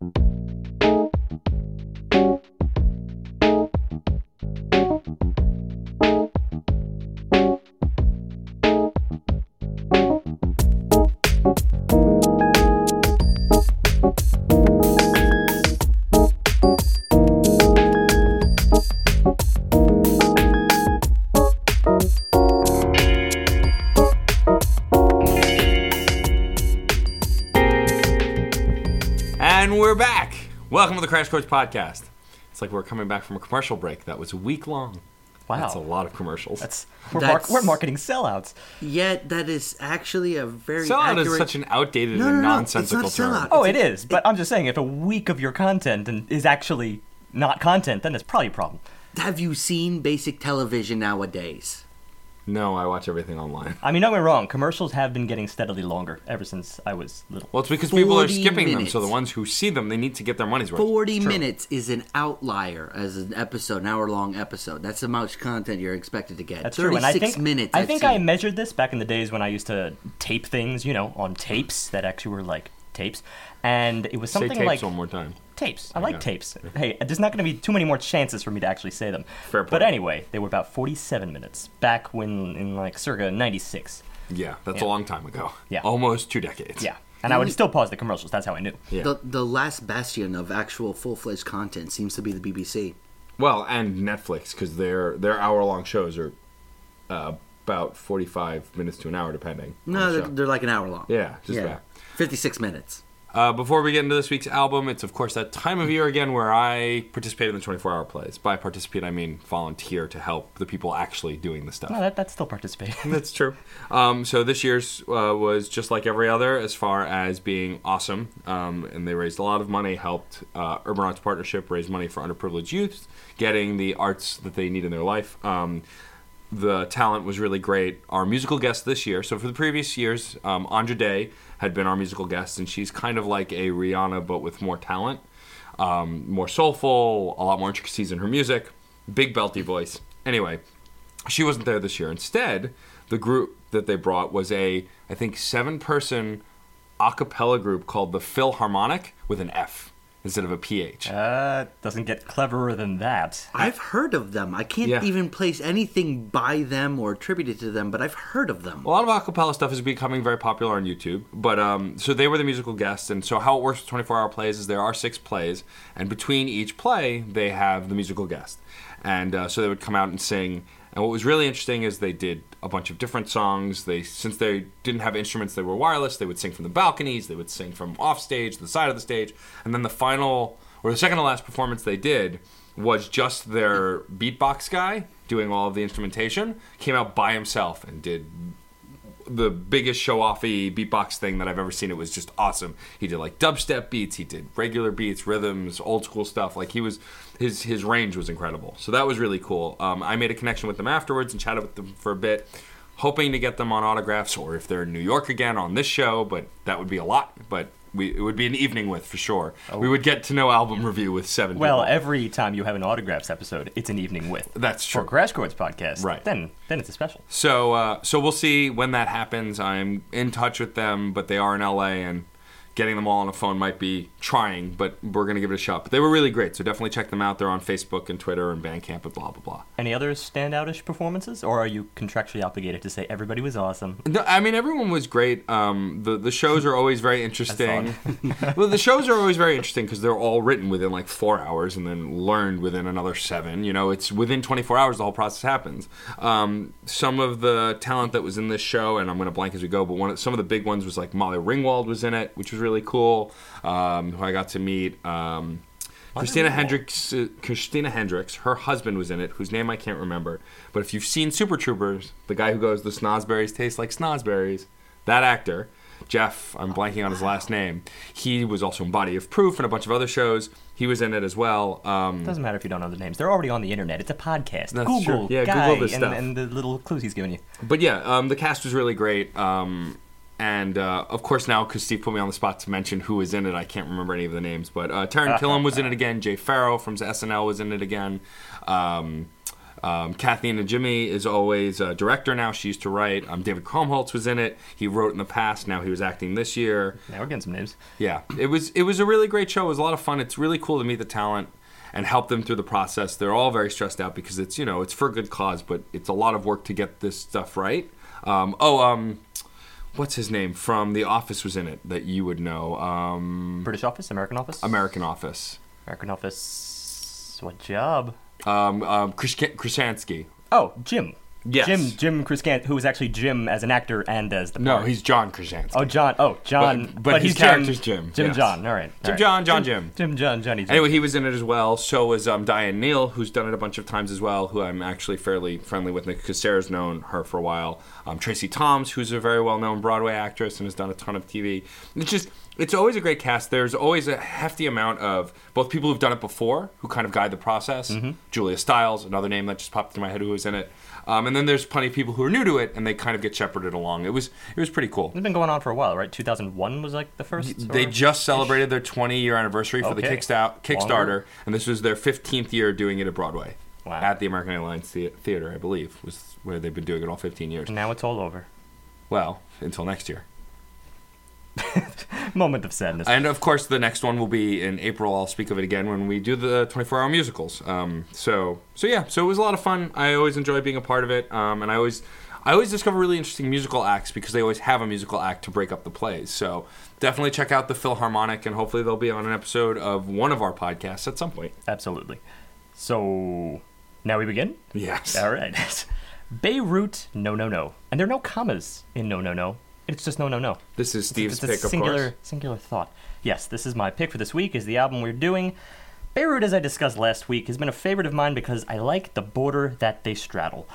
We're back. Welcome to the Crash Course Podcast. It's like we're coming back from a commercial break that was a week long. Wow. That's a lot of commercials. That's we're, That's- Mar- we're marketing sellouts. Yet that is actually a very Sellout accurate. is such an outdated No, and no, no, nonsensical it's not term. sellout. Oh, It's it is. But I'm just saying, if a week of your content and is actually not content, then it's probably a problem. Have you seen basic television nowadays? No, I watch everything online. I mean, don't get me wrong. Commercials have been getting steadily longer ever since I was little. Well, it's because people are 40 skipping them, so the ones who see them, they need to get their money's worth. Forty minutes is an outlier as an episode, an hour-long episode. That's the much content you're expected to get. That's true. And Thirty-six I think minutes. I I've think seen. I measured this back in the days when I used to tape things, you know, on tapes that actually were like tapes, and it was Say something tapes like one more time. Tapes. I like go. tapes. Hey, there's not going to be too many more chances for me to actually say them. Fair point. But anyway, they were about 47 minutes back when in like circa 96. Yeah, that's Yeah. a long time ago. Yeah. Almost two decades. Yeah. And I would still pause the commercials. That's how I knew. Yeah. The the last bastion of actual full-fledged content seems to be the BBC. Well, and Netflix because their their hour long shows are uh, about forty five minutes to an hour, depending. No, the they're, they're like an hour long. yeah, just that. Fifty-six minutes. Uh, before we get into this week's album, it's of course that time of year again where I participate in the 24 hour plays. By participate, I mean volunteer to help the people actually doing the stuff. No, that, that's still participating. That's true. Um, so this year's uh, was just like every other as far as being awesome. Um, and they raised a lot of money, helped uh, Urban Arts Partnership raise money for underprivileged youth, getting the arts that they need in their life. Um, the talent was really great. Our musical guest this year, so for the previous years, um, Andra Day had been our musical guest, and she's kind of like a Rihanna but with more talent, um, more soulful, a lot more intricacies in her music, big belty voice. Anyway, she wasn't there this year. Instead, the group that they brought was a, I think, seven person a cappella group called the Filharmonic with an F instead of a PH. Uh, doesn't get cleverer than that. I've heard of them. I can't Yeah. even place anything by them or attributed to them, but I've heard of them. A lot of acapella stuff is becoming very popular on YouTube. But um, so they were the musical guests, and so how it works with 24-hour plays is there are six plays, and between each play they have the musical guest, and uh, so they would come out and sing. And what was really interesting is they did a bunch of different songs. They since they didn't have instruments, they were wireless. They would sing from the balconies. They would sing from off stage, the side of the stage, and then the final or the second to last performance they did was just their beatbox guy doing all of the instrumentation came out by himself and did the biggest show offy beatbox thing that I've ever seen. It was just awesome. He did like dubstep beats, he did regular beats, rhythms, old school stuff. Like he was his his range was incredible. So that was really cool. Um, I made a connection with them afterwards and chatted with them for a bit, hoping to get them on autographs or if they're in New York again on this show. But that would be a lot. But we it would be an evening with for sure. We would get to know album review with seven. Well, people. every time you have an autographs episode, it's an evening with. That's For true. Crash Chords podcast, Right. Then, then it's a special. So, uh, so we'll see when that happens. I'm in touch with them, but they are in LA, and getting them all on a phone might be trying, but we're gonna give it a shot. But they were really great, so definitely check them out. They're on Facebook and Twitter and Bandcamp and blah blah blah. Any other standoutish performances, or are you contractually obligated to say everybody was awesome? No, I mean everyone was great. Um, the the shows are always very interesting. well, the shows are always very interesting because they're all written within like four hours and then learned within another seven. You know, it's within 24 hours the whole process happens. Um, some of the talent that was in this show, and I'm going to blank as we go, but one of, some of the big ones was like Molly Ringwald was in it, which was really cool. Um, who I got to meet. Um, Christina Hendricks, uh, Christina Hendricks, her husband was in it, whose name I can't remember. But if you've seen Super Troopers, the guy who goes, "The snozberries taste like snozberries," that actor, Jeff, I'm blanking on his last name. He was also in Body of Proof and a bunch of other shows. He was in it as well. Um, Doesn't matter if you don't know the names; they're already on the internet. It's a podcast. Google, true. Yeah, guy, Google this and, stuff. and the little clues he's giving you. but yeah, um, the cast was really great. Um, and uh, of course, now because Steve put me on the spot to mention who was in it, I can't remember any of the names. But uh, Taran Killam was in it again. Jay Pharoah from SNL was in it again. Um, Um, Kathleen and Jimmy is always a director now. She used to write. Um, David Krumholtz was in it. He wrote in the past. Now he was acting this year. Now we're getting some names. Yeah, it was it was a really great show. It was a lot of fun. It's really cool to meet the talent and help them through the process. They're all very stressed out because it's you know it's for a good cause, but it's a lot of work to get this stuff right. Um, oh, um, what's his name from The Office was in it that you would know. Um, British Office, American Office, American Office. American Office. What job? Um, um, Krasinski. Oh, Jim. Yes. Jim Jim Kriskant, who was actually Jim as an actor and as the No, part. he's John Krasinski. oh John oh John But- but his he's character's Jim, Jim yes. John all right Jim all right. John, John Jim. Jim John Johnny Jim. Anyway, he was in it as well. So was um, Diane Neal, who's done it a bunch of times as well, who I'm actually fairly friendly with because Sarah's known her for a while. Um, Tracie Thoms, who's a very well known Broadway actress and has done a ton of TV. It's just, it's always a great cast. There's always a hefty amount of both people who've done it before, who kind of guide the process. Julia Stiles, another name that just popped into my head, who was in it. Um, and then there's plenty of people who are new to it, and they kind of get shepherded along. It was it was pretty cool. It's been going on for a while, right? 2001 was like the first. They just celebrated their 20 year anniversary for the Okay. Kickstarter, Kickstarter, Longer. and this was their 15th year doing it at Broadway. Wow. At the American Airlines Thea- Theater, I believe, was where they've been doing it all 15 years. Now it's all over. Well, until next year. Moment of sadness. And of course, the next one will be in April. I'll speak of it again when we do the 24 hour musicals. Um, so, so yeah, so it was a lot of fun. I always enjoy being a part of it, um, and I always, I always discover really interesting musical acts because they always have a musical act to break up the plays. So definitely check out the Filharmonic, and hopefully they'll be on an episode of one of our podcasts at some point. Absolutely. So now we begin. Yes. All right. Beirut, no, no, no, and there are no commas in no, no, no. It's just no, no, no. This is Steve's it's a pick, of singular, course. singular thought. Yes, this is my pick for this week. Is the album we're doing. Beirut, as I discussed last week, has been a favorite of mine because I like the border that they straddle.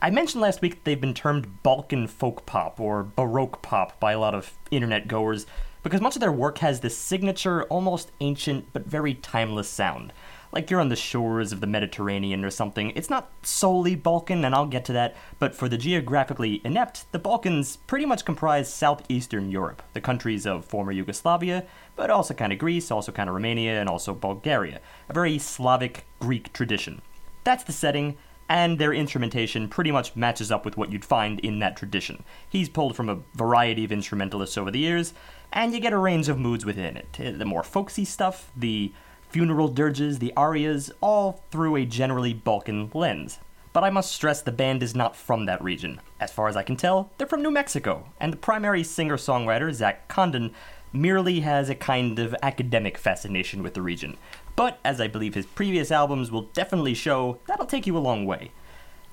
I mentioned last week they've been termed Balkan folk pop or Baroque pop by a lot of internet goers because much of their work has this signature, almost ancient but very timeless sound. Like you're on the shores of the Mediterranean or something. It's not solely Balkan, and I'll get to that, but for the geographically inept, the Balkans pretty much comprise southeastern Europe, the countries of former Yugoslavia, but also kind of Greece, also kind of Romania, and also Bulgaria. A very Slavic Greek tradition. That's the setting, and their instrumentation pretty much matches up with what you'd find in that tradition. He's pulled from a variety of instrumentalists over the years, and you get a range of moods within it. The more folksy stuff, the funeral dirges, the arias, all through a generally Balkan lens. But I must stress the band is not from that region. As far as I can tell, they're from New Mexico, and the primary singer songwriter, Zach Condon, merely has a kind of academic fascination with the region. But, as I believe his previous albums will definitely show, that'll take you a long way.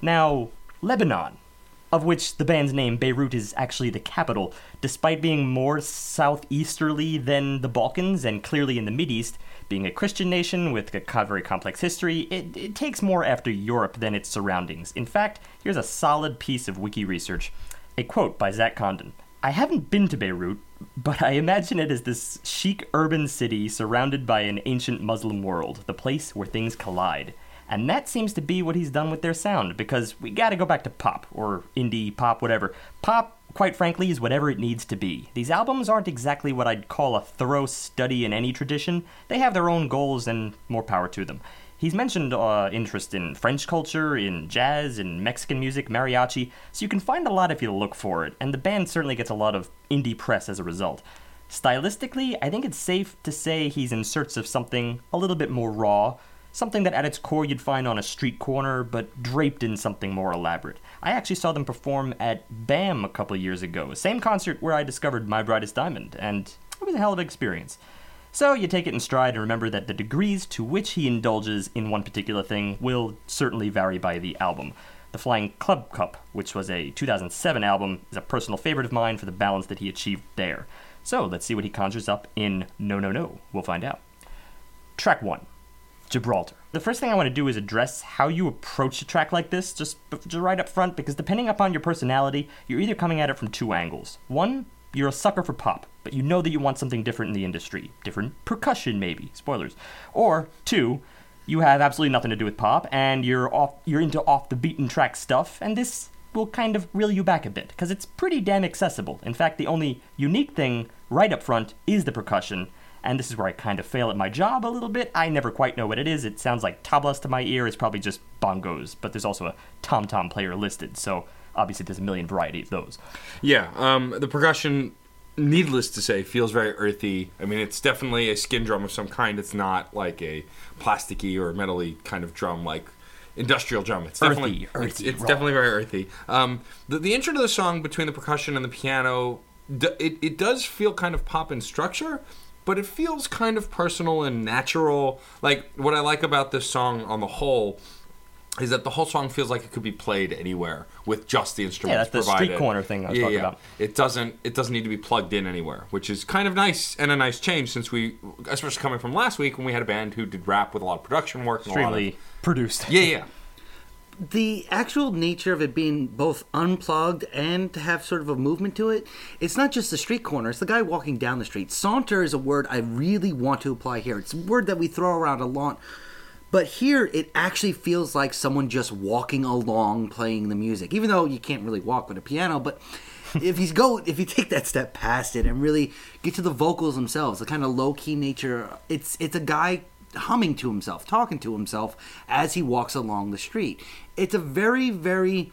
Now, Lebanon, of which the band's name Beirut is actually the capital, despite being more southeasterly than the Balkans and clearly in the Mideast, being a Christian nation with a very complex history, it, it takes more after Europe than its surroundings. In fact, here's a solid piece of wiki research. A quote by Zach Condon. I haven't been to Beirut, but I imagine it as this chic urban city surrounded by an ancient Muslim world, the place where things collide. And that seems to be what he's done with their sound, because we gotta go back to pop, or indie, pop, whatever. Pop, quite frankly, is whatever it needs to be. These albums aren't exactly what I'd call a thorough study in any tradition, they have their own goals and more power to them. He's mentioned uh, interest in French culture, in jazz, in Mexican music, mariachi, so you can find a lot if you look for it, and the band certainly gets a lot of indie press as a result. Stylistically, I think it's safe to say he's in search of something a little bit more raw, something that at its core you'd find on a street corner, but draped in something more elaborate. I actually saw them perform at BAM a couple years ago, same concert where I discovered My Brightest Diamond, and it was a hell of an experience. So you take it in stride and remember that the degrees to which he indulges in one particular thing will certainly vary by the album. The Flying Club Cup, which was a 2007 album, is a personal favorite of mine for the balance that he achieved there. So let's see what he conjures up in No No No. We'll find out. Track 1 Gibraltar. The first thing I want to do is address how you approach a track like this, just, just right up front, because depending upon your personality, you're either coming at it from two angles. One, you're a sucker for pop, but you know that you want something different in the industry. Different percussion, maybe. Spoilers. Or two, you have absolutely nothing to do with pop, and you're off you're into off the beaten track stuff, and this will kind of reel you back a bit, because it's pretty damn accessible. In fact, the only unique thing right up front is the percussion, and this is where I kind of fail at my job a little bit. I never quite know what it is. It sounds like tablas to my ear. It's probably just bongos, but there's also a tom tom player listed, so obviously there's a million variety of those. Yeah, um, the percussion, needless to say, feels very earthy. I mean, it's definitely a skin drum of some kind. It's not like a plasticky or metally kind of drum like industrial drum. It's Earthy, definitely it's, earthy, it's raw. definitely very earthy. Um, the, the intro to the song between the percussion and the piano, it, it does feel kind of pop in structure. But it feels kind of personal and natural. Like what I like about this song on the whole is that the whole song feels like it could be played anywhere with just the instruments Yeah, that's the street provided. corner thing I was talking about. It doesn't it doesn't need to be plugged in anywhere, which is kind of nice and a nice change since we especially coming from last week when we had a band who did rap with a lot of production work and a lot of- Extremely produced. Yeah, yeah. The actual nature of it being both unplugged and to have sort of a movement to it, it's not just the street corner, it's the guy walking down the street. Saunter is a word I really want to apply here. It's a word that we throw around a lot. But here, it actually feels like someone just walking along playing the music, even though you can't really walk with a piano. But if you go, if you take that step past it and really get to the vocals themselves, the kind of low key nature, it's it's a guy humming to himself, talking to himself as he walks along the street. It's a very, very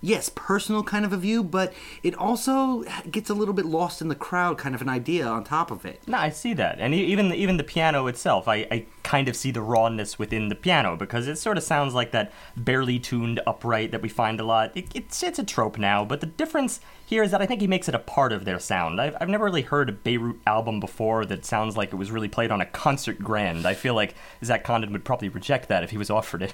yes, personal kind of a view, but it also gets a little bit lost in the crowd kind of an idea on top of it. No, I see that, and even even the piano itself, I, I kind of see the rawness within the piano because it sort of sounds like that barely tuned upright that we find a lot. It, it's it's a trope now, but the difference here is that I think he makes it a part of their sound. I've I've never really heard a Beirut album before that sounds like it was really played on a concert grand. I feel like Zach Condon would probably reject that if he was offered it.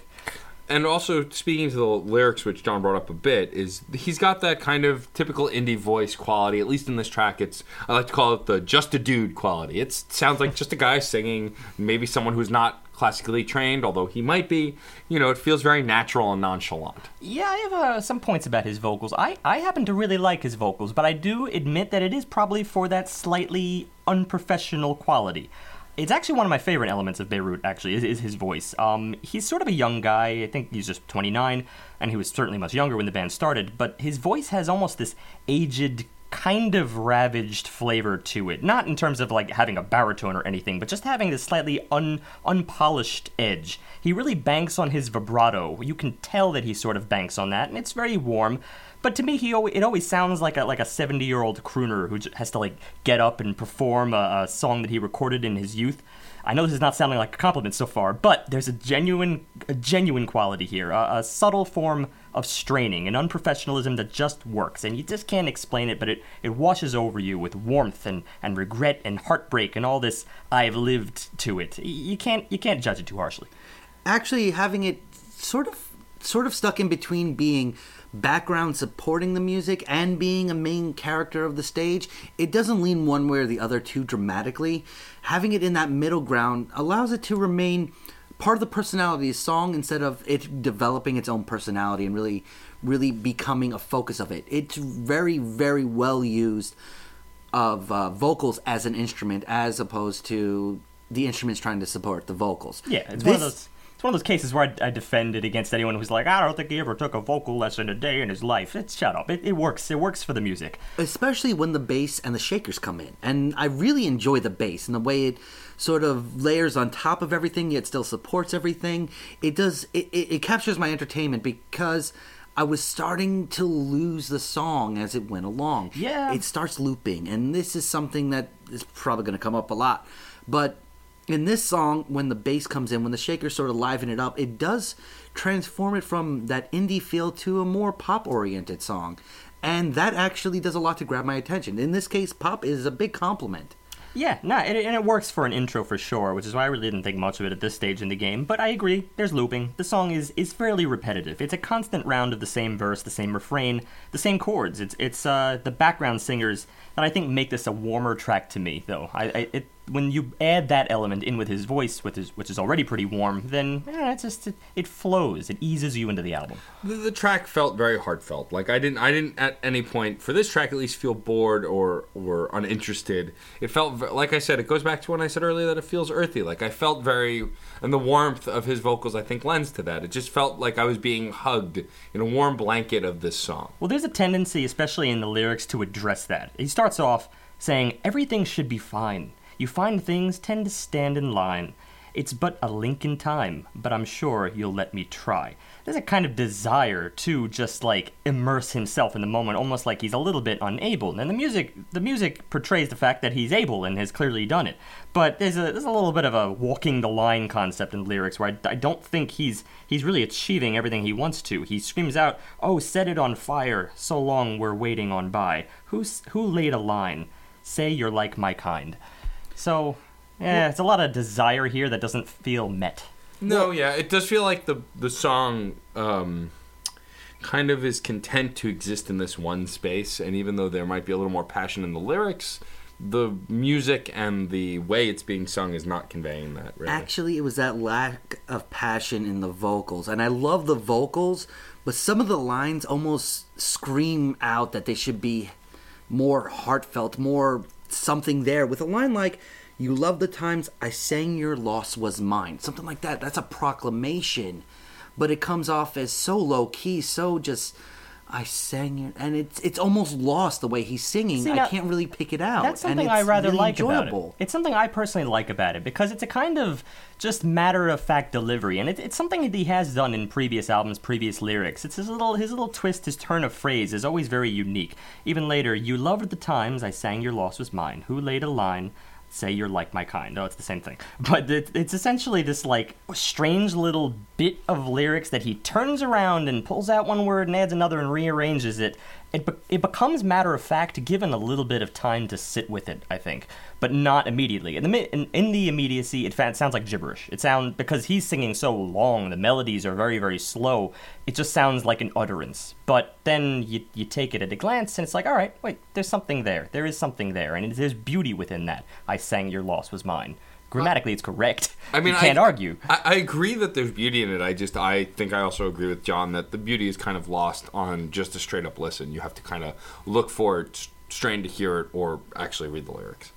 And also speaking to the lyrics, which John brought up a bit, is he's got that kind of typical indie voice quality. At least in this track, it's I like to call it the just a dude quality. It sounds like just a guy singing, maybe someone who's not classically trained, although he might be. You know, it feels very natural and nonchalant. Yeah, I have uh, some points about his vocals. I, I happen to really like his vocals, but I do admit that it is probably for that slightly unprofessional quality. It's actually one of my favorite elements of Beirut, actually, is, is his voice. Um, he's sort of a young guy. I think he's just 29, and he was certainly much younger when the band started, but his voice has almost this aged, kind of ravaged flavor to it. Not in terms of like having a baritone or anything, but just having this slightly un, unpolished edge. He really banks on his vibrato. You can tell that he sort of banks on that, and it's very warm. But to me, he always, it always sounds like a like a seventy year old crooner who has to like get up and perform a, a song that he recorded in his youth. I know this is not sounding like a compliment so far, but there's a genuine a genuine quality here, a, a subtle form of straining, an unprofessionalism that just works, and you just can't explain it, but it, it washes over you with warmth and, and regret and heartbreak and all this I've lived to it. You can't you can't judge it too harshly. actually having it sort of sort of stuck in between being background supporting the music and being a main character of the stage it doesn't lean one way or the other too dramatically having it in that middle ground allows it to remain part of the personality of the song instead of it developing its own personality and really really becoming a focus of it it's very very well used of uh, vocals as an instrument as opposed to the instruments trying to support the vocals Yeah, it's one of those. It's one of those cases where I, I defend it against anyone who's like, I don't think he ever took a vocal lesson a day in his life. It's shut up. It, it works. It works for the music. especially when the bass and the shakers come in. And I really enjoy the bass and the way it sort of layers on top of everything yet still supports everything. It does it, it, it captures my entertainment because I was starting to lose the song as it went along. Yeah. It starts looping and this is something that is probably going to come up a lot. But in this song, when the bass comes in, when the shakers sort of liven it up, it does transform it from that indie feel to a more pop oriented song. And that actually does a lot to grab my attention. In this case, pop is a big compliment. Yeah, no, and it, and it works for an intro for sure, which is why I really didn't think much of it at this stage in the game. But I agree, there's looping. The song is is fairly repetitive. It's a constant round of the same verse, the same refrain, the same chords. It's it's uh, the background singers that I think make this a warmer track to me, though. I, I it when you add that element in with his voice, with his, which is already pretty warm, then eh, it's just it, it flows. It eases you into the album. The, the track felt very heartfelt. Like I didn't, I didn't at any point for this track at least feel bored or or uninterested. It felt like I said. It goes back to when I said earlier that it feels earthy. Like I felt very, and the warmth of his vocals I think lends to that. It just felt like I was being hugged in a warm blanket of this song. Well, there's a tendency, especially in the lyrics, to address that. He starts off saying, Everything should be fine. You find things tend to stand in line. It's but a link in time, but I'm sure you'll let me try. There's a kind of desire to just like immerse himself in the moment, almost like he's a little bit unable. And the music, the music portrays the fact that he's able and has clearly done it. But there's a there's a little bit of a walking the line concept in lyrics where I, I don't think he's he's really achieving everything he wants to. He screams out, "Oh, set it on fire! So long we're waiting on by. Who's who laid a line? Say you're like my kind." So yeah, it's a lot of desire here that doesn't feel met. No, yeah, it does feel like the the song um, kind of is content to exist in this one space, and even though there might be a little more passion in the lyrics, the music and the way it's being sung is not conveying that. Really. Actually, it was that lack of passion in the vocals, and I love the vocals, but some of the lines almost scream out that they should be more heartfelt, more something there. With a line like "You love the times I sang your loss was mine," something like that. That's a proclamation, but it comes off as so low key, so just. I sang it, and it's it's almost lost the way he's singing. See, I can't really pick it out. That's something I rather really like about it. It's something I personally like about it because it's a kind of just matter of fact delivery, and it, it's something that he has done in previous albums, previous lyrics. It's his little his little twist, his turn of phrase is always very unique. Even later, you loved the times I sang your loss was mine. Who laid a line? Say you're like my kind. Oh, it's the same thing. But it, it's essentially this like strange little bit of lyrics that he turns around and pulls out one word and adds another and rearranges it. It, be- it becomes matter of fact given a little bit of time to sit with it, I think, but not immediately. In the mi- in, in the immediacy, it, fa- it sounds like gibberish. It sounds because he's singing so long, the melodies are very very slow. It just sounds like an utterance. But then you you take it at a glance and it's like, all right, wait, there's something there. There is something there, and there's beauty within that. I sang your loss was mine. Grammatically, it's correct. I mean, you can't I, argue. I, I agree that there's beauty in it. I just, I think I also agree with John that the beauty is kind of lost on just a straight up listen. You have to kind of look for it, strain to hear it, or actually read the lyrics.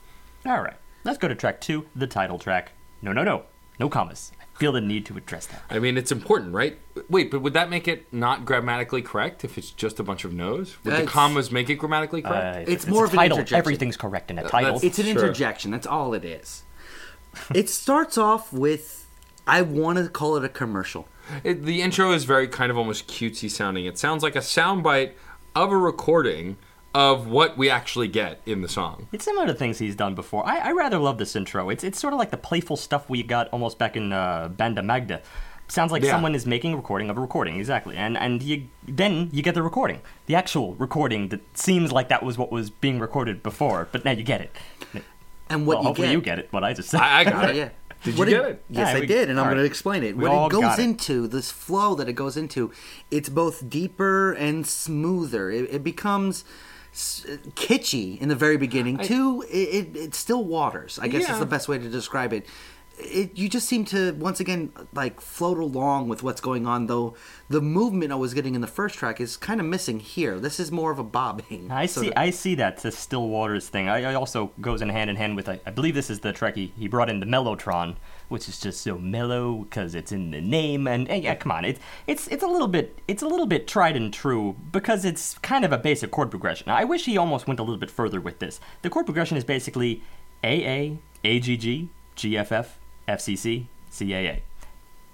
All right, let's go to track two, the title track. No, no, no, no commas. I feel the need to address that. I mean, it's important, right? Wait, but would that make it not grammatically correct if it's just a bunch of no's? Would the commas make it grammatically correct? Uh, It's more a of an title. interjection. Everything's correct in a Uh, title. that's- It's an Sure. interjection. That's all it is. it starts off with, I want to call it a commercial. It, the intro is very kind of almost cutesy sounding. It sounds like a soundbite of a recording of what we actually get in the song. It's similar to things he's done before. I, I rather love this intro. It's it's sort of like the playful stuff we got almost back in uh, Banda Magda. Sounds like Yeah. someone is making a recording of a recording, exactly. And and you then you get the recording, the actual recording that seems like that was what was being recorded before, but now you get it. And what well, you hopefully get, you get it. What I just said. I, I got it. yeah. Did you What get it? Yes, Yeah, I we- did, and I'm all going to explain it. We what all it goes got it. into, this flow that it goes into, it's both deeper and smoother. It, it becomes s- kitschy in the very beginning. Too, it, it, it still waters. I guess Yeah. is the best way to describe it. It, you just seem to once again like float along with what's going on though the movement i was getting in the first track is kind of missing here this is more of a bobbing I see. that- I see that the Still Waters thing. I, I also goes in hand in hand with. I, I believe this is the track he, he brought in the Mellotron, which is just so mellow because it's in the name. And, and yeah, come on, it's it's it's a little bit it's a little bit tried and true because it's kind of a basic chord progression. I wish he almost went a little bit further with this. The chord progression is basically AA, AGG, GFF, FCC, CAA.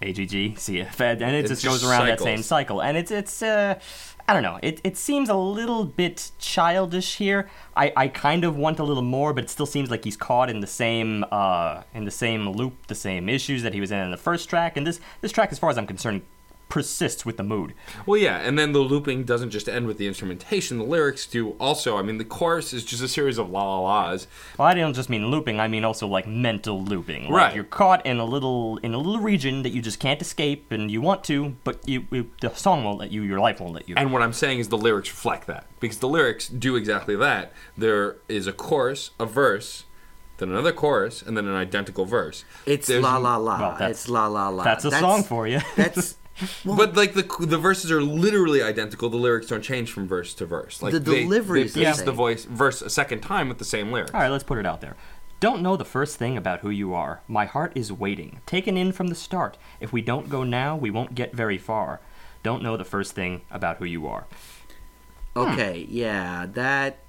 AGG, CF, and it It's just just goes around that same cycle. And it's it's uh, I don't know. It it seems a little bit childish here. I, I kind of want a little more, but it still seems like he's caught in the same uh in the same loop, the same issues that he was in in the first track. And this this track, as far as I'm concerned, persists with the mood. Well, yeah, and then the looping doesn't just end with the instrumentation. The lyrics do also. I mean, the chorus is just a series of la la la's. Well, I don't just mean looping. I mean also like mental looping. Like Right. You're caught in a little in a little region that you just can't escape, and you want to, but you, you the song won't let you. Your life won't let you. And what I'm saying is the lyrics reflect that because the lyrics do exactly that. There is a chorus, a verse, then another chorus, and then an identical verse. it's There's- la la la Well, it's la la la that's a song for you. that's well, But like the the verses are literally identical. The lyrics don't change from verse to verse. Like The they, delivery they is the the voice verse a second time with the same lyrics. All right, let's put it out there. Don't know the first thing about who you are. My heart is waiting, taken in from the start. If we don't go now, we won't get very far. Don't know the first thing about who you are. Hmm. Okay, yeah, that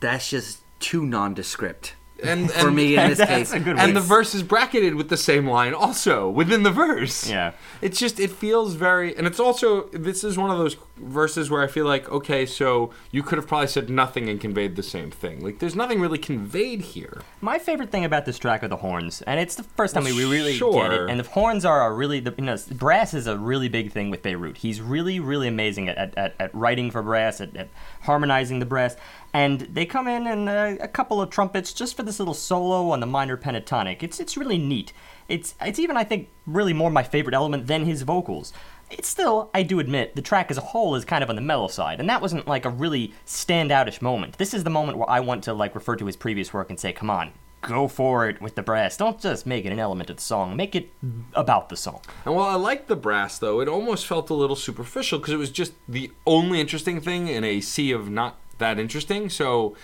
that's just too nondescript. And, for me in this case. and the verse is bracketed with the same line also within the verse. Yeah. It's just it feels very and it's also this is one of those verses where I feel like okay, so you could have probably said nothing and conveyed the same thing. Like there's nothing really conveyed here. My favorite thing about this track are the horns, and it's the first time Well, we really get sure. it. And the horns are a really, the, you know, brass is a really big thing with Beirut. He's really, really amazing at, at, at, at writing for brass, at, at harmonizing the brass. And they come in and uh, a couple of trumpets just for this little solo on the minor pentatonic. It's it's really neat. It's it's even I think really more my favorite element than his vocals. It's still, I do admit, the track as a whole is kind of on the mellow side, and that wasn't like a really standoutish moment. This is the moment where I want to like refer to his previous work and say, "Come on, go for it with the brass. Don't just make it an element of the song. Make it about the song." And while I liked the brass though, it almost felt a little superficial because it was just the only interesting thing in a sea of not that interesting. So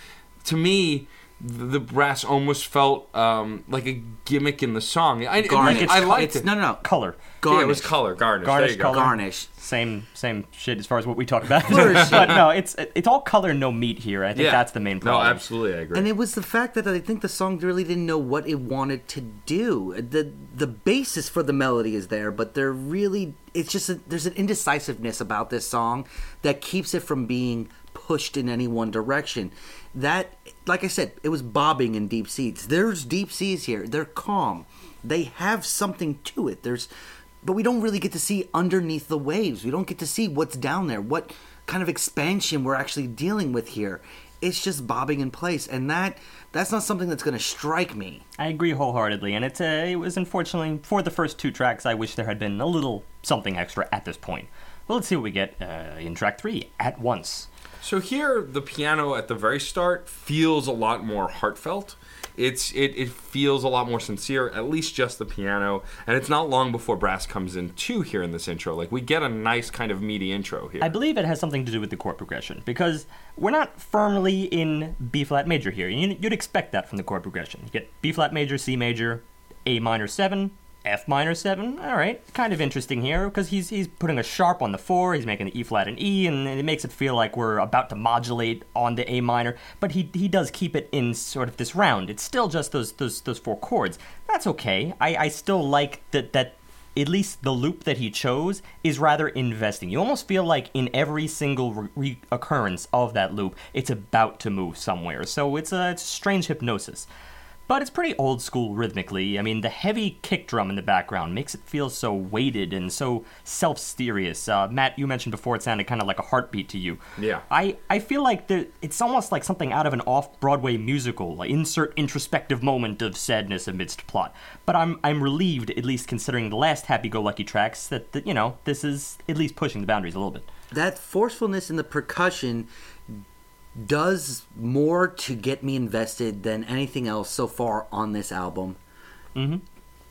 to me, the the brass almost felt um, like a gimmick in the song. I, Garnish. like, I liked it's, it. No, no, no. Color, Garnish. Yeah, it was color, garnish. Garnish there you go. color. Garnish. same same shit as far as what we talk about. But no, it's it's all color, no meat here. I think Yeah. that's the main No, absolutely, I agree. And it was the fact that I think the song really didn't know what it wanted to do. The the basis for the melody is there, but there really it's just a, there's an indecisiveness about this song that keeps it from being pushed in any one direction. That like I said, it was bobbing in deep seas. There's deep seas here. They're calm. They have something to it. There's but we don't really get to see underneath the waves. We don't get to see what's down there. What kind of expansion we're actually dealing with here it's just bobbing in place and that that's not something that's going to strike me I agree wholeheartedly, and it's uh, it was unfortunately for the first two tracks. I wish there had been a little something extra at this point. Well, let's see what we get uh, in track three at once. So here, the piano at the very start feels a lot more heartfelt. It's it, it feels a lot more sincere, at least just the piano. And it's not long before brass comes in too here in this intro. Like we get a nice kind of meaty intro here. I believe it has something to do with the chord progression because we're not firmly in B flat major here. You- You'd expect that from the chord progression. You get B flat major, C major, A minor seven, F minor seven. All right, kind of interesting here because he's he's putting a sharp on the four. He's making the E flat and E, and it makes it feel like we're about to modulate on the A minor. But he he does keep it in sort of this round. It's still just those those those four chords. That's okay. I I still like that that at least the loop that he chose is rather investing. You almost feel like in every single re- reoccurrence of that loop, it's about to move somewhere. So it's a, it's a strange hypnosis. But it's pretty old school rhythmically. I mean, the heavy kick drum in the background makes it feel so weighted and so self serious. Uh, Matt, you mentioned before it sounded kind of like a heartbeat to you. Yeah. I, I feel like there, it's almost like something out of an off Broadway musical, like insert introspective moment of sadness amidst plot. But I'm I'm relieved, at least considering the last Happy Go Lucky tracks, that, that you know this is at least pushing the boundaries a little bit. that forcefulness in the percussion does more to get me invested than anything else so far on this album. Mm-hmm.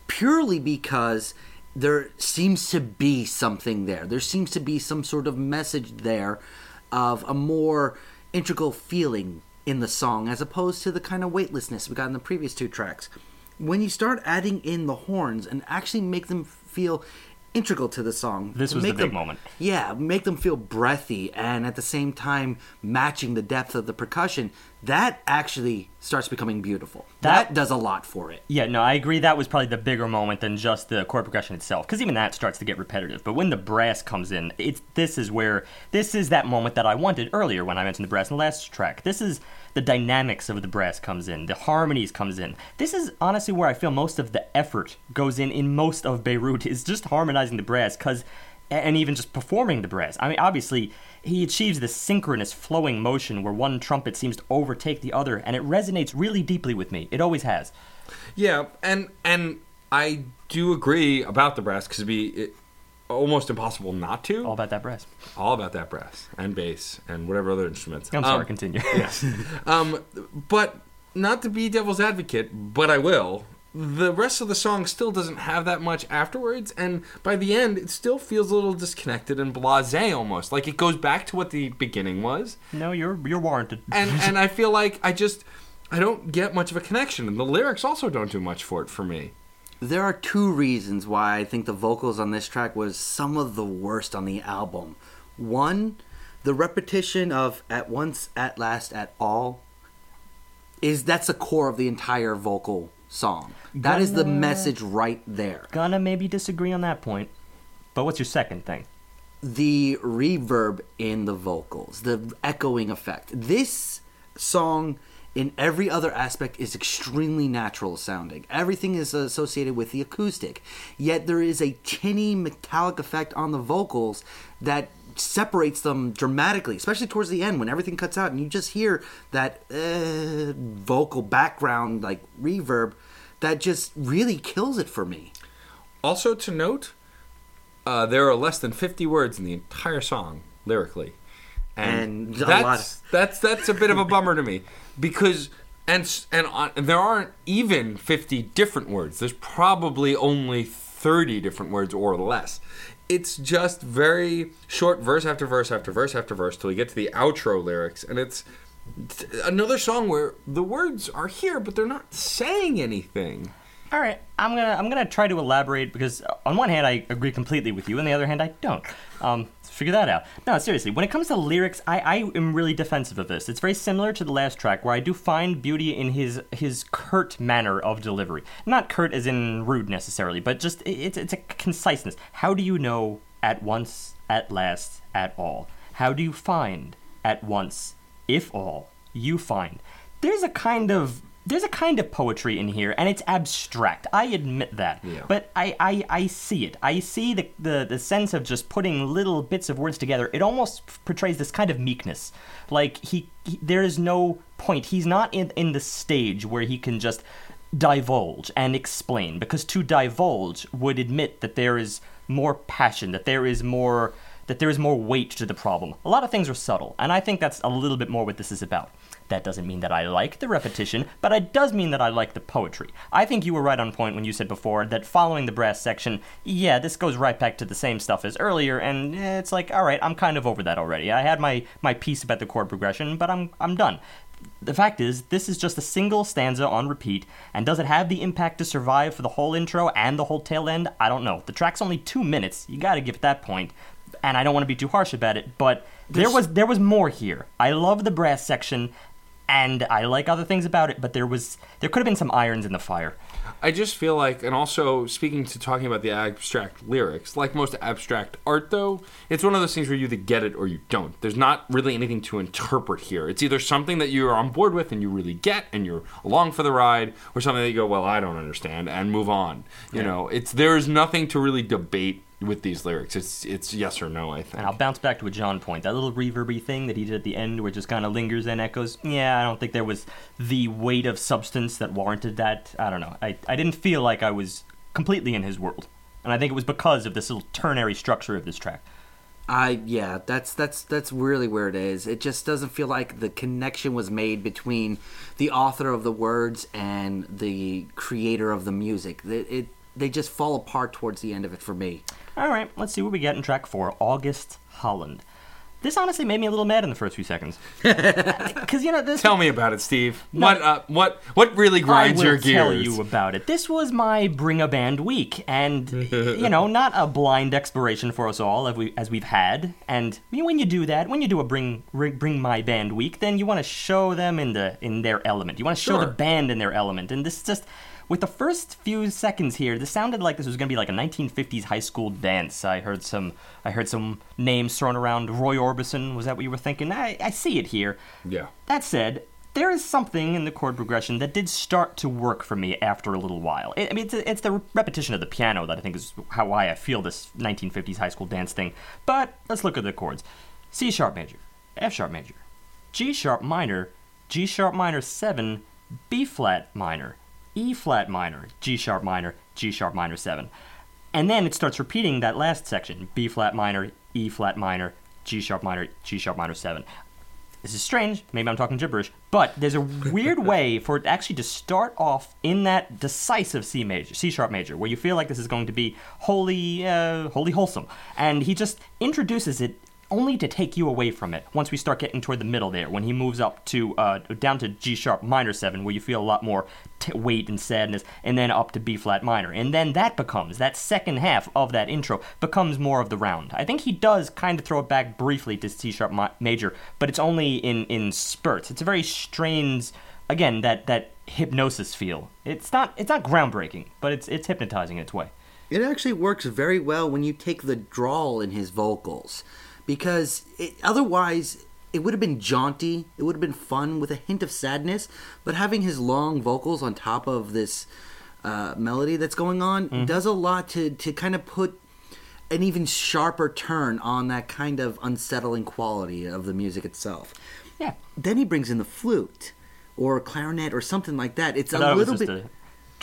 purely because there seems to be something there. There seems to be some sort of message there of a more integral feeling in the song as opposed to the kind of weightlessness we got in the previous two tracks. When you start adding in the horns and actually make them feel integral to the song This was the big them- moment. yeah, make them feel breathy and at the same time matching the depth of the percussion. That actually starts becoming beautiful. That, That- does a lot for it. Yeah, no, I agree. That was probably the bigger moment than just the chord progression itself, because even that starts to get repetitive. But when the brass comes in, it's this is where this is that moment that I wanted earlier when I mentioned the brass in the last track. This is the dynamics of the brass comes in, the harmonies comes in. This is honestly where I feel most of the effort goes in in most of Beirut is just harmonizing the brass, because and even just performing the brass. I mean, obviously, he achieves this synchronous flowing motion where one trumpet seems to overtake the other, and it resonates really deeply with me. It always has. Yeah, and and I do agree about the brass because it, almost impossible not to. All about that brass. All about that brass and bass and whatever other instruments. I'm Um, sorry, continue. yes. Um, but not to be devil's advocate, but I will. The rest of the song still doesn't have that much afterwards, and by the end, it still feels a little disconnected and blasé almost. Like it goes back to what the beginning was, no, you're you're warranted. and and I feel like I just I don't get much of a connection, and the lyrics also don't do much for it for me. There are two reasons why I think the vocals on this track was some of the worst on the album. One, the repetition of at once, at last, at all. is that's the core of the entire vocal song. That is the Gonna- message right there. Gonna maybe disagree on that point. But what's your second thing? the reverb in the vocals, the echoing effect. This song, in every other aspect, is extremely natural sounding. Everything is associated with the acoustic, yet there is a tinny metallic effect on the vocals that separates them dramatically, especially towards the end when everything cuts out and you just hear that uh, vocal background like reverb that just really kills it for me. Also to note, uh, there are less than 50 words in the entire song lyrically, And a that's lot- that's that's a bit of a bummer to me because and and on, there aren't even 50 different words. There's probably only 30 different words or less. It's just very short verse after verse after verse after verse till we get to the outro lyrics, and it's another song where the words are here but they're not saying anything. All right, I'm gonna I'm gonna try to elaborate because uh, on one hand I agree completely with you, on the other hand I don't. Um, figure that out. No, seriously, when it comes to lyrics, I, I am really defensive of this. It's very similar to the last track where I do find beauty in his his curt manner of delivery. Not curt as in rude necessarily, but just it's it's a conciseness. How do you know at once, at last, at all? How do you find at once, if all, you find? There's a kind of there's a kind of poetry in here, and it's abstract. I admit that. Yeah. But I, I, I see it. I see the, the, the sense of just putting little bits of words together. It almost portrays this kind of meekness. Like, he, he there is no point. He's not in, in the stage where he can just divulge and explain, because to divulge would admit that there is more passion, that there is more that there is more weight to the problem. A lot of things are subtle, and I think that's a little bit more what this is about. That doesn't mean that I like the repetition, but it does mean that I like the poetry. I think you were right on point when you said before that following the brass section, yeah, this goes right back to the same stuff as earlier, and it's like, all right, I'm kind of over that already. I had my my piece about the chord progression, but I'm I'm done. The fact is, this is just a single stanza on repeat, and does it have the impact to survive for the whole intro and the whole tail end? I don't know. The track's only two minutes. You got to give it that point, and I don't want to be too harsh about it, but there was there was more here. I love the brass section, and I like other things about it, but there was there could have been some irons in the fire. I just feel like, and also speaking to talking about the abstract lyrics, like most abstract art, though, it's one of those things where you either get it or you don't. There's not really anything to interpret here. It's either something that you're on board with and you really get and you're along for the ride, or something that you go, well, I don't understand, and move on. You know, it's there's nothing to really debate with these lyrics. It's it's yes or no. I think. And I'll bounce back to a John point. That little reverby thing that he did at the end where it just kind of lingers and echoes. Yeah, I don't think there was the weight of substance that warranted that. I don't know. I, I didn't feel like I was completely in his world. And I think it was because of this little ternary structure of this track. I yeah, that's that's that's really where it is. It just doesn't feel like the connection was made between the author of the words and the creator of the music. It, it they just fall apart towards the end of it for me. All right, let's see what we get in track four August Holland. This honestly made me a little mad in the first few seconds. Because, you know, this. Tell me about it, Steve. What uh, what what really grinds your gears? I will tell you about it. This was my Bring a Band week, and you know, not a blind exploration for us all, as we as we've had. And you know, when you do that, when you do a Bring Bring Bring My Band week, then you want to show them in the in their element. You want to show the band in their element, and this just. With the first few seconds here, this sounded like this was going to be like a 1950s high school dance. I heard some, I heard some names thrown around. Roy Orbison, was that what you were thinking? I, I see it here. Yeah. That said, there is something in the chord progression that did start to work for me after a little while. I I mean, it's, it's the repetition of the piano that I think is how why I feel this 1950s high school dance thing. But let's look at the chords: C sharp major, F sharp major, G sharp minor, G sharp minor seven, B flat minor, E flat minor, G sharp minor, G sharp minor seven. And then it starts repeating that last section B flat minor, E flat minor, G sharp minor, G sharp minor 7. This is strange. Maybe I'm talking gibberish, but there's a weird way for it actually to start off in that decisive C major, C sharp major, where you feel like this is going to be wholly, uh, wholly wholesome, and he just introduces it only to take you away from it. Once we start getting toward the middle there, when he moves up to uh, down to G sharp minor seven, where you feel a lot more t- weight and sadness, and then up to B flat minor, and then that becomes that second half of that intro becomes more of the round. I think he does kind of throw it back briefly to C sharp mi- major, but it's only in in spurts. It's a very strange again that that hypnosis feel. It's not it's not groundbreaking, but it's it's hypnotizing in its way. It actually works very well when you take the drawl in his vocals, because it, otherwise it would have been jaunty. It would have been fun with a hint of sadness, but having his long vocals on top of this uh, melody that's going on does a lot to to kind of put an even sharper turn on that kind of unsettling quality of the music itself. Yeah. Then he brings in the flute or clarinet or something like that. It's a it little bit. a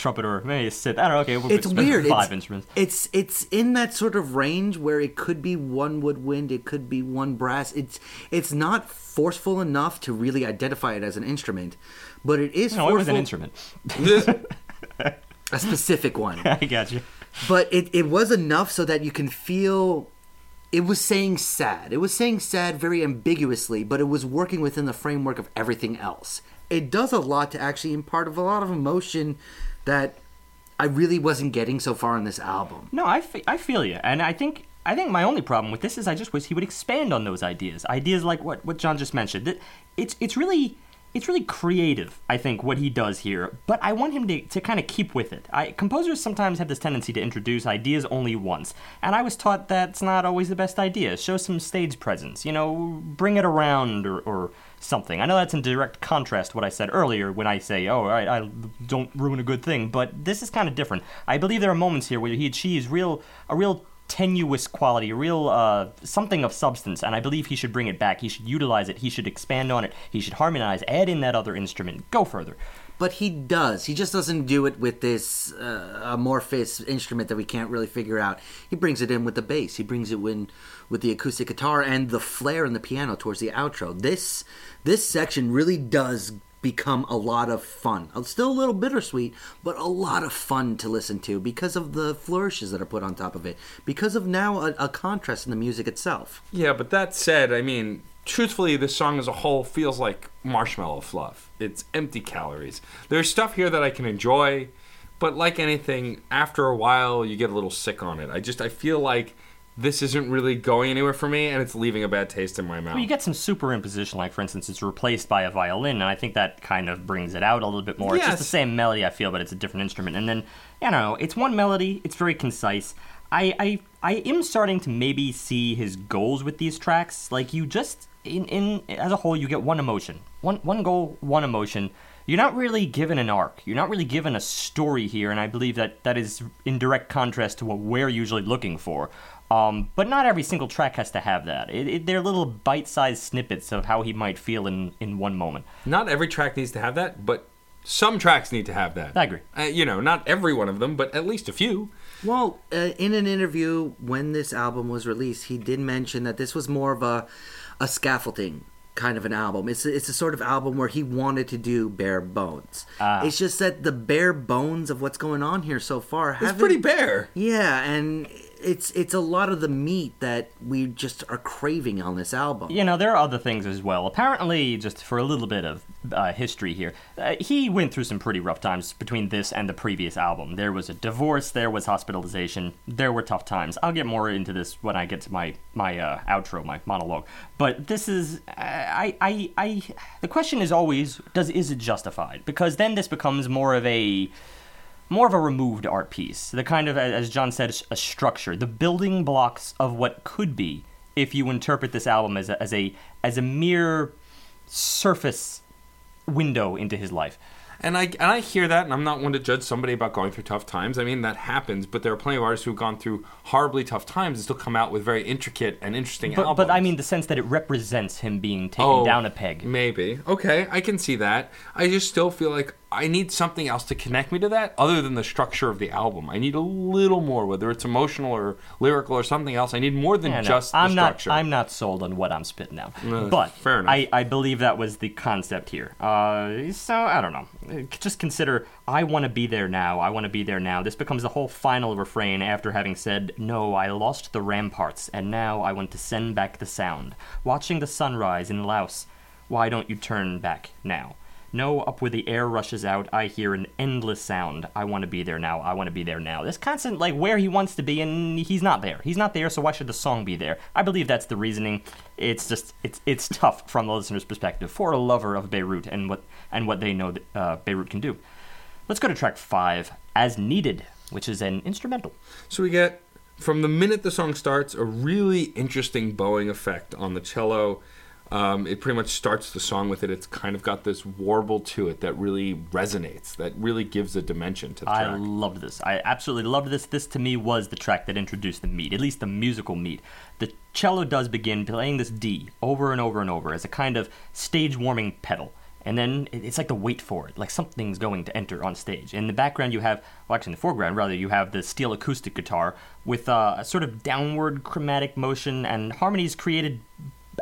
trumpet or maybe sit. I don't know. Okay, we'll it's weird. Five it's, instruments. It's it's in that sort of range where it could be one woodwind, it could be one brass. It's it's not forceful enough to really identify it as an instrument, but it is No, it was an instrument. a specific one. I got you. but it, it was enough so that you can feel it was saying sad. It was saying sad very ambiguously, but it was working within the framework of everything else. It does a lot to actually impart a lot of emotion that I really wasn't getting so far on this album. No, I, I feel you, and I think I think my only problem with this is I just wish he would expand on those ideas. Ideas like what, what John just mentioned. It's it's really it's really creative. I think what he does here, but I want him to, to kind of keep with it. I, composers sometimes have this tendency to introduce ideas only once, and I was taught that's not always the best idea. Show some stage presence, you know, bring it around or. or something. I know that's in direct contrast to what I said earlier when I say, oh, all right, I don't ruin a good thing, but this is kind of different. I believe there are moments here where he achieves real a real tenuous quality, a real uh, something of substance, and I believe he should bring it back. He should utilize it. He should expand on it. He should harmonize, add in that other instrument, go further. But he does. He just doesn't do it with this uh, amorphous instrument that we can't really figure out. He brings it in with the bass. He brings it in with the acoustic guitar and the flair in the piano towards the outro. This this section really does become a lot of fun. Uh, Still a little bittersweet, but a lot of fun to listen to because of the flourishes that are put on top of it. Because of now a, a contrast in the music itself. Yeah, but that said, I mean, truthfully, this song as a whole feels like marshmallow fluff. It's empty calories. There's stuff here that I can enjoy, but like anything, after a while, you get a little sick on it. I just, I feel like this isn't really going anywhere for me, and it's leaving a bad taste in my mouth. Well, you get some superimposition, like for instance, it's replaced by a violin, and I think that kind of brings it out a little bit more. It's just the same melody, I feel, but it's a different instrument. And then, you know, it's one melody. It's very concise. I, I, I am starting to maybe see his goals with these tracks. Like you just in, in as a whole, you get one emotion, one one goal, one emotion. You're not really given an arc. You're not really given a story here, and I believe that that is in direct contrast to what we're usually looking for. Um, but not every single track has to have that. It, it, they're little bite-sized snippets of how he might feel in, in one moment. Not every track needs to have that, but some tracks need to have that. I agree. Uh, you know, not every one of them, but at least a few. Well, uh, in an interview when this album was released, he did mention that this was more of a a scaffolding kind of an album. It's it's a sort of album where he wanted to do bare bones. Ah. It's just that the bare bones of what's going on here so far It's pretty bare. Yeah, and it's it's a lot of the meat that we just are craving on this album. You know, there are other things as well. Apparently, just for a little bit of uh, history here, uh, he went through some pretty rough times between this and the previous album. There was a divorce, there was hospitalization, there were tough times. I'll get more into this when I get to my my uh, outro, my monologue. But this is, uh, I, I, I. The question is always, does is it justified? Because then this becomes more of a more of a removed art piece. The kind of, as John said, a structure, the building blocks of what could be if you interpret this album as a, as a as a mere surface window into his life. And I and I hear that, and I'm not one to judge somebody about going through tough times. I mean, that happens, but there are plenty of artists who've gone through horribly tough times and still come out with very intricate and interesting But, albums. but I mean the sense that it represents him being taken Oh, down a peg. Maybe. Okay, I can see that. I just still feel like I need something else to connect me to that other than the structure of the album. I need a little more, whether it's emotional or lyrical or something else. I need more than Yeah, just the I'm not. structure. I'm not sold on what I'm spitting out. No, but fair enough. I, I believe that was the concept here. Uh, so I don't know. Uh, Just consider. I want to be there now. I want to be there now. This becomes the whole final refrain after having said, "No, I lost the ramparts, and now I want to send back the sound. Watching the sunrise in Laos. Why don't you turn back now?" No, up where the air rushes out, I hear an endless sound. I want to be there now. I want to be there now. This constant, like, where he wants to be, and he's not there. He's not there, so why should the song be there? I believe that's the reasoning. It's just, it's it's tough from the listener's perspective for a lover of Beirut and what and what they know that uh, Beirut can do. Let's go to track five, As Needed, which is an instrumental. So we get from the minute the song starts a really interesting bowing effect on the cello. Um, it pretty much starts the song with it. It's kind of got this warble to it that really resonates, that really gives a dimension to the I track. I loved this. I absolutely loved this. This to me was the track that introduced the meat, at least the musical meat. The cello does begin playing this D over and over and over as a kind of stage warming pedal. And then it's like the wait for it, like something's going to enter on stage. In the background, you have, well, actually in the foreground, rather, you have the steel acoustic guitar with uh, a sort of downward chromatic motion and harmonies created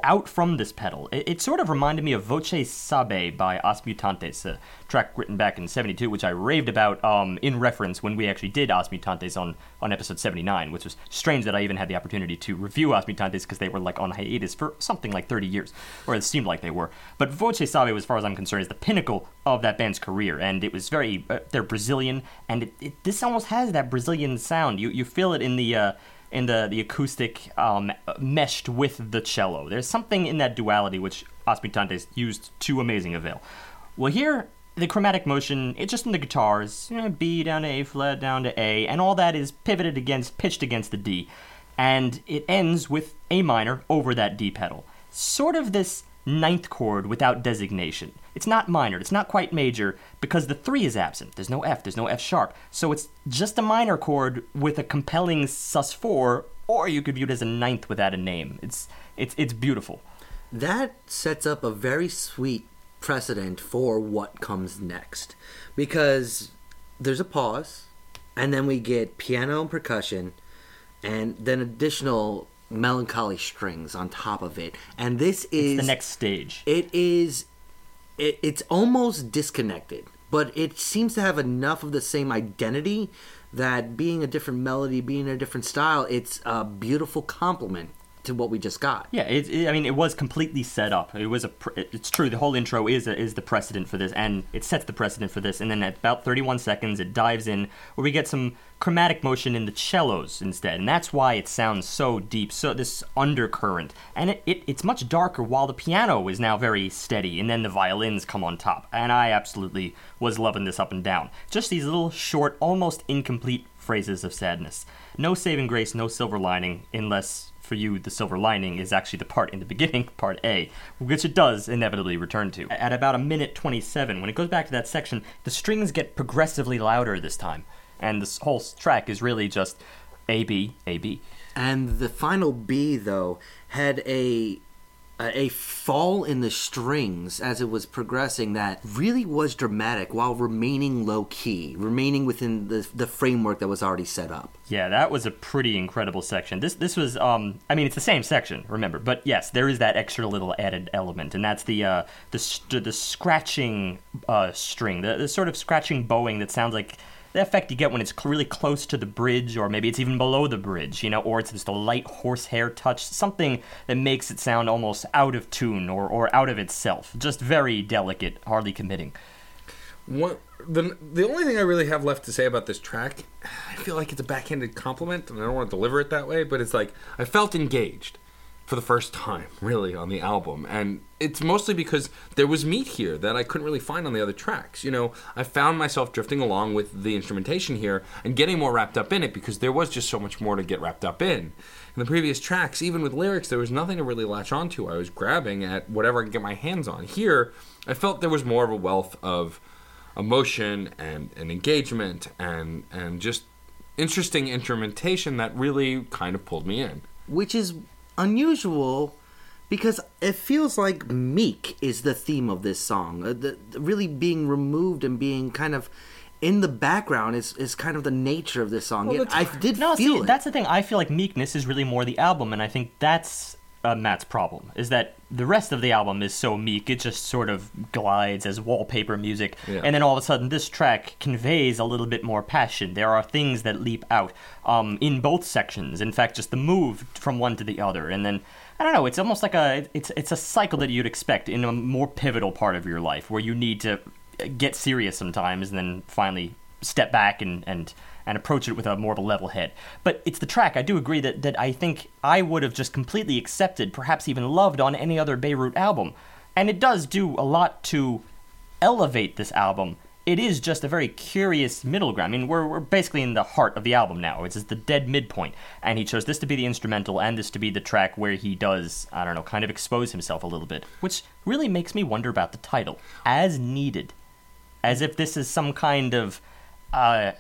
out from this pedal. It, it sort of reminded me of Voce Sabe by Os Mutantes, a track written back in 72, which I raved about um, in reference when we actually did Os Mutantes on, on episode 79, which was strange that I even had the opportunity to review Os Mutantes because they were like on hiatus for something like 30 years, or it seemed like they were. But Voce Sabe, as far as I'm concerned, is the pinnacle of that band's career, and it was very, uh, they're Brazilian, and it, it, this almost has that Brazilian sound. You, you feel it in the. Uh, in the the acoustic um, meshed with the cello. There's something in that duality which Os Mutantes used to amazing avail. Well, here the chromatic motion, it's just in the guitars, you know, B down to A flat down to A, and all that is pivoted against, pitched against the D, and it ends with A minor over that D pedal. Sort of this ninth chord without designation. It's not minor, it's not quite major, because the three is absent. There's no F, there's no F sharp. So it's just a minor chord with a compelling sus4, or you could view it as a ninth without a name. It's it's it's beautiful. that sets up a very sweet precedent for what comes next because there's a pause and then we get piano and percussion and then additional melancholy strings on top of it and this is the next stage. it is it, it's almost disconnected but it seems to have enough of the same identity that being a different melody being a different style it's a beautiful complement to what we just got Yeah, it, it- I mean, it was completely set up. It was a. Pr- it's true. The whole intro is a, is the precedent for this, and it sets the precedent for this. And then at about 31 seconds, it dives in where we get some chromatic motion in the cellos instead, and that's why it sounds so deep. So this undercurrent, and it, it it's much darker. While the piano is now very steady, and then the violins come on top, and I absolutely was loving this up and down. Just these little short, almost incomplete phrases of sadness. No saving grace, no silver lining, unless for you, the silver lining is actually the part in the beginning, part A, which it does inevitably return to. At about a minute 27, when it goes back to that section, the strings get progressively louder this time. And this whole track is really just A, B, A, B. And the final B though had a a fall in the strings as it was progressing that really was dramatic while remaining low key, remaining within the the framework that was already set up. Yeah, that was a pretty incredible section. This this was um I mean it's the same section, remember, but yes, there is that extra little added element, and that's the uh the the scratching uh string, the, the sort of scratching bowing that sounds like the effect you get when it's really close to the bridge, or maybe it's even below the bridge, you know, or it's just a light horsehair touch, something that makes it sound almost out of tune or, or out of itself. Just very delicate, hardly committing. What the the only thing I really have left to say about this track, I feel like it's a backhanded compliment, and I don't want to deliver it that way, but it's like I felt engaged for the first time, really, on the album, and it's mostly because there was meat here that I couldn't really find on the other tracks. You know, I found myself drifting along with the instrumentation here and getting more wrapped up in it because there was just so much more to get wrapped up in. In the previous tracks, even with lyrics, there was nothing to really latch onto. I was grabbing at whatever I could get my hands on. Here, I felt there was more of a wealth of emotion and, and engagement and and just interesting instrumentation that really kind of pulled me in. which is unusual because it feels like meek is the theme of this song. Uh, the, the really being removed and being kind of in the background is, is kind of the nature of this song. Well, I did No, feel see, it. that's the thing. I feel like meekness is really more the album, and I think that's uh, Matt's problem. Is that the rest of the album is so meek, it just sort of glides as wallpaper music, Yeah. and then all of a sudden, this track conveys a little bit more passion. There are things that leap out um, in both sections. In fact, just the move from one to the other, and then I don't know. It's almost like a it's it's a cycle that you'd expect in a more pivotal part of your life where you need to get serious sometimes and then finally step back and and and approach it with a more of a level head. But it's the track. I do agree that that I think I would have just completely accepted, perhaps even loved on any other Beirut album. And it does do a lot to elevate this album. It is just a very curious middle ground. I mean, we're, we're basically in the heart of the album now. It's the dead midpoint. And he chose this to be the instrumental and this to be the track where he does, I don't know, kind of expose himself a little bit. Which really makes me wonder about the title. As needed. As if this is some kind of uh,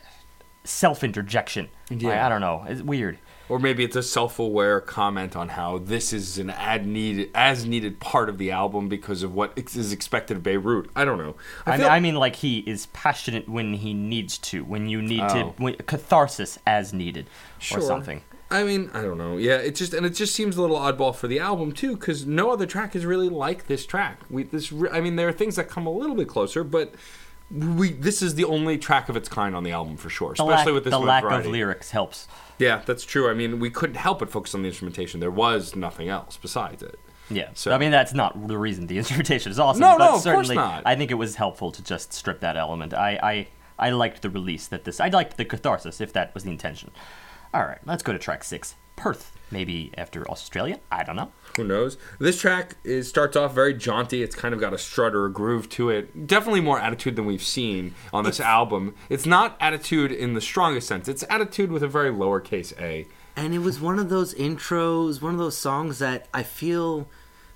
self interjection. Yeah. I, I don't know. It's weird. Or maybe it's a self-aware comment on how this is an ad needed, as needed part of the album because of what is expected of Beirut. I don't know. I, feel- mean, I mean, like he is passionate when he needs to, when you need Oh. to, when, catharsis as needed, Sure. or something. I mean, I don't know. Yeah, it just and it just seems a little oddball for the album too, because no other track is really like this track. We this I mean, there are things that come a little bit closer, but we this is the only track of its kind on the album for sure. Especially lack, with this the lack of lyrics helps. Yeah, that's true. I mean, we couldn't help but focus on the instrumentation. There was nothing else besides it. Yeah. So- I mean, that's not the reason the instrumentation is awesome. No, but no, of course certainly, not. I think it was helpful to just strip that element. I, I, I liked the release that this. I liked the catharsis if that was the intention. All right, let's go to track six, Perth. Maybe after Australia. I don't know. Who knows? This track is starts off very jaunty. It's kind of got a strut or a groove to it. Definitely more attitude than we've seen on this album. It's not attitude in the strongest sense. It's attitude with a very lowercase a. And it was one of those intros, one of those songs that I feel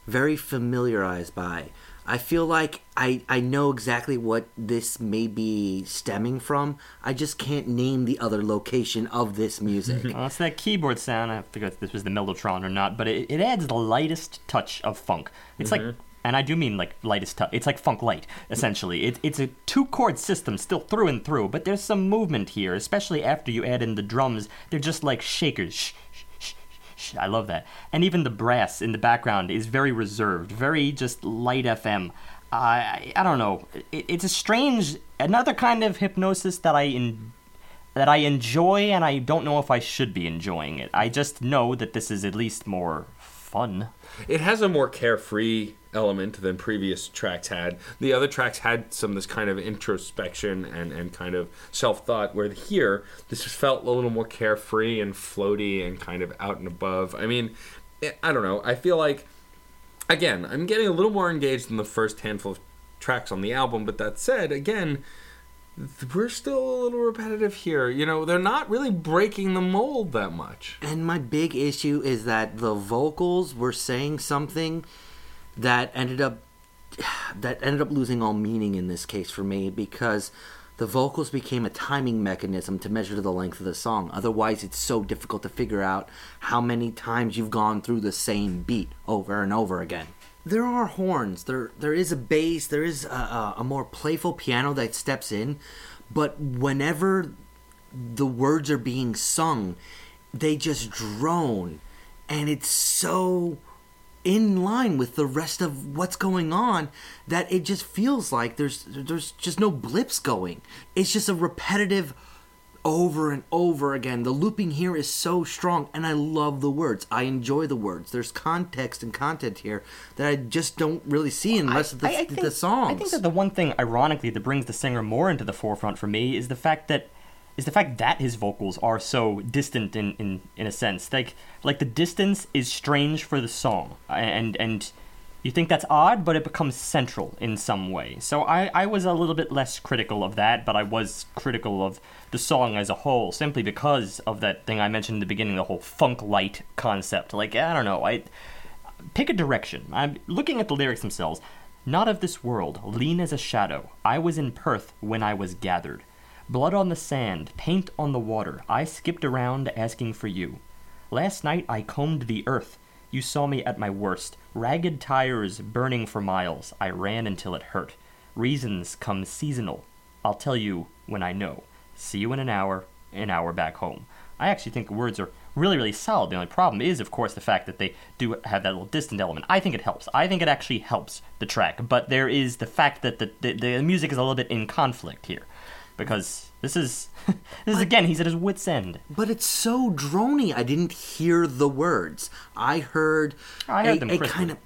very familiarized by. I feel like I, I know exactly what this may be stemming from. I just can't name the other location of this music. Well, it's that keyboard sound. I forget if this was the Mellotron or not, but it, it adds the lightest touch of funk. It's like, mm-hmm. and I do mean like lightest touch. It's like funk light, essentially. It, it's a two chord system still through and through, but there's some movement here, especially after you add in the drums. They're just like shakers. Shh. I love that. And even the brass in the background is very reserved, very just light FM. I I don't know. It, it's a strange, another kind of hypnosis that I in, that I enjoy, and I don't know if I should be enjoying it. I just know that this is at least more fun. It has a more carefree element than previous tracks had. The other tracks had some this kind of introspection and, and kind of self thought, where here, this just felt a little more carefree and floaty and kind of out and above. I mean, I- I don't know. I feel like, again, I'm getting a little more engaged in the first handful of tracks on the album, but that said, again, we're still a little repetitive here. You know, they're not really breaking the mold that much. And my big issue is that the vocals were saying something that ended up that ended up losing all meaning in this case for me because the vocals became a timing mechanism to measure the length of the song. Otherwise, it's so difficult to figure out how many times you've gone through the same beat over and over again. There are horns. There, there is a bass. There is a, a, more playful piano that steps in, but whenever the words are being sung, they just drone, and it's so in line with the rest of what's going on that it just feels like there's there's just no blips going. It's just a repetitive over and over again. The looping here is so strong and I love the words. I enjoy the words. There's context and content here that I just don't really see in the rest of the, I- I think- the songs. I think that the one thing, ironically, that brings the singer more into the forefront for me is the fact that is the fact that his vocals are so distant in, in, in a sense. Like like the distance is strange for the song, and and you think that's odd, but it becomes central in some way. So I, I was a little bit less critical of that, but I was critical of the song as a whole, simply because of that thing I mentioned in the beginning, the whole funk light concept. Like I don't know, I pick a direction. I'm looking at the lyrics themselves. Not of this world, lean as a shadow. I was in Perth when I was gathered. Blood on the sand, paint on the water. I skipped around asking for you. Last night I combed the earth. You saw me at my worst. Ragged tires burning for miles. I ran until it hurt. Reasons come seasonal. I'll tell you when I know. See you in an hour, an hour back home. I actually think words are really, really solid. The only problem is, of course, the fact that they do have that little distant element. I think it helps. I think it actually helps the track. But there is the fact that the, the, the music is a little bit in conflict here. Because This is this is again. He's at his wits' end. But it's so drony. I didn't hear the words. I heard, I heard a, them a kind of.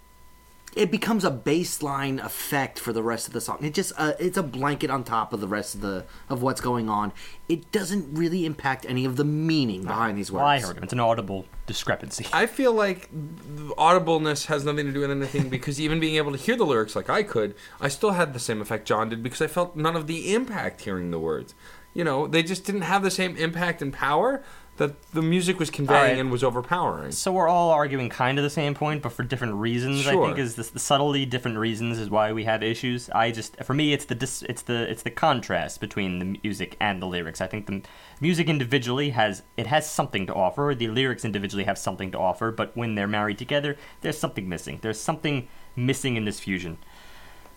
It becomes a baseline effect for the rest of the song. It just uh, it's a blanket on top of the rest of the of what's going on. It doesn't really impact any of the meaning behind these words. Well, I heard him. It's an audible discrepancy. I feel like the audibleness has nothing to do with anything because even being able to hear the lyrics like I could, I still had the same effect John did because I felt none of the impact hearing the words. You know, they just didn't have the same impact and power that the music was conveying Alright. and was overpowering. So we're all arguing kind of the same point, but for different reasons. I think is this, the subtly different reasons is why we have issues. I just for me it's the dis, it's the it's the contrast between the music and the lyrics. I think the music individually has it has something to offer. The lyrics individually have something to offer, but when they're married together, there's something missing. There's something missing in this fusion.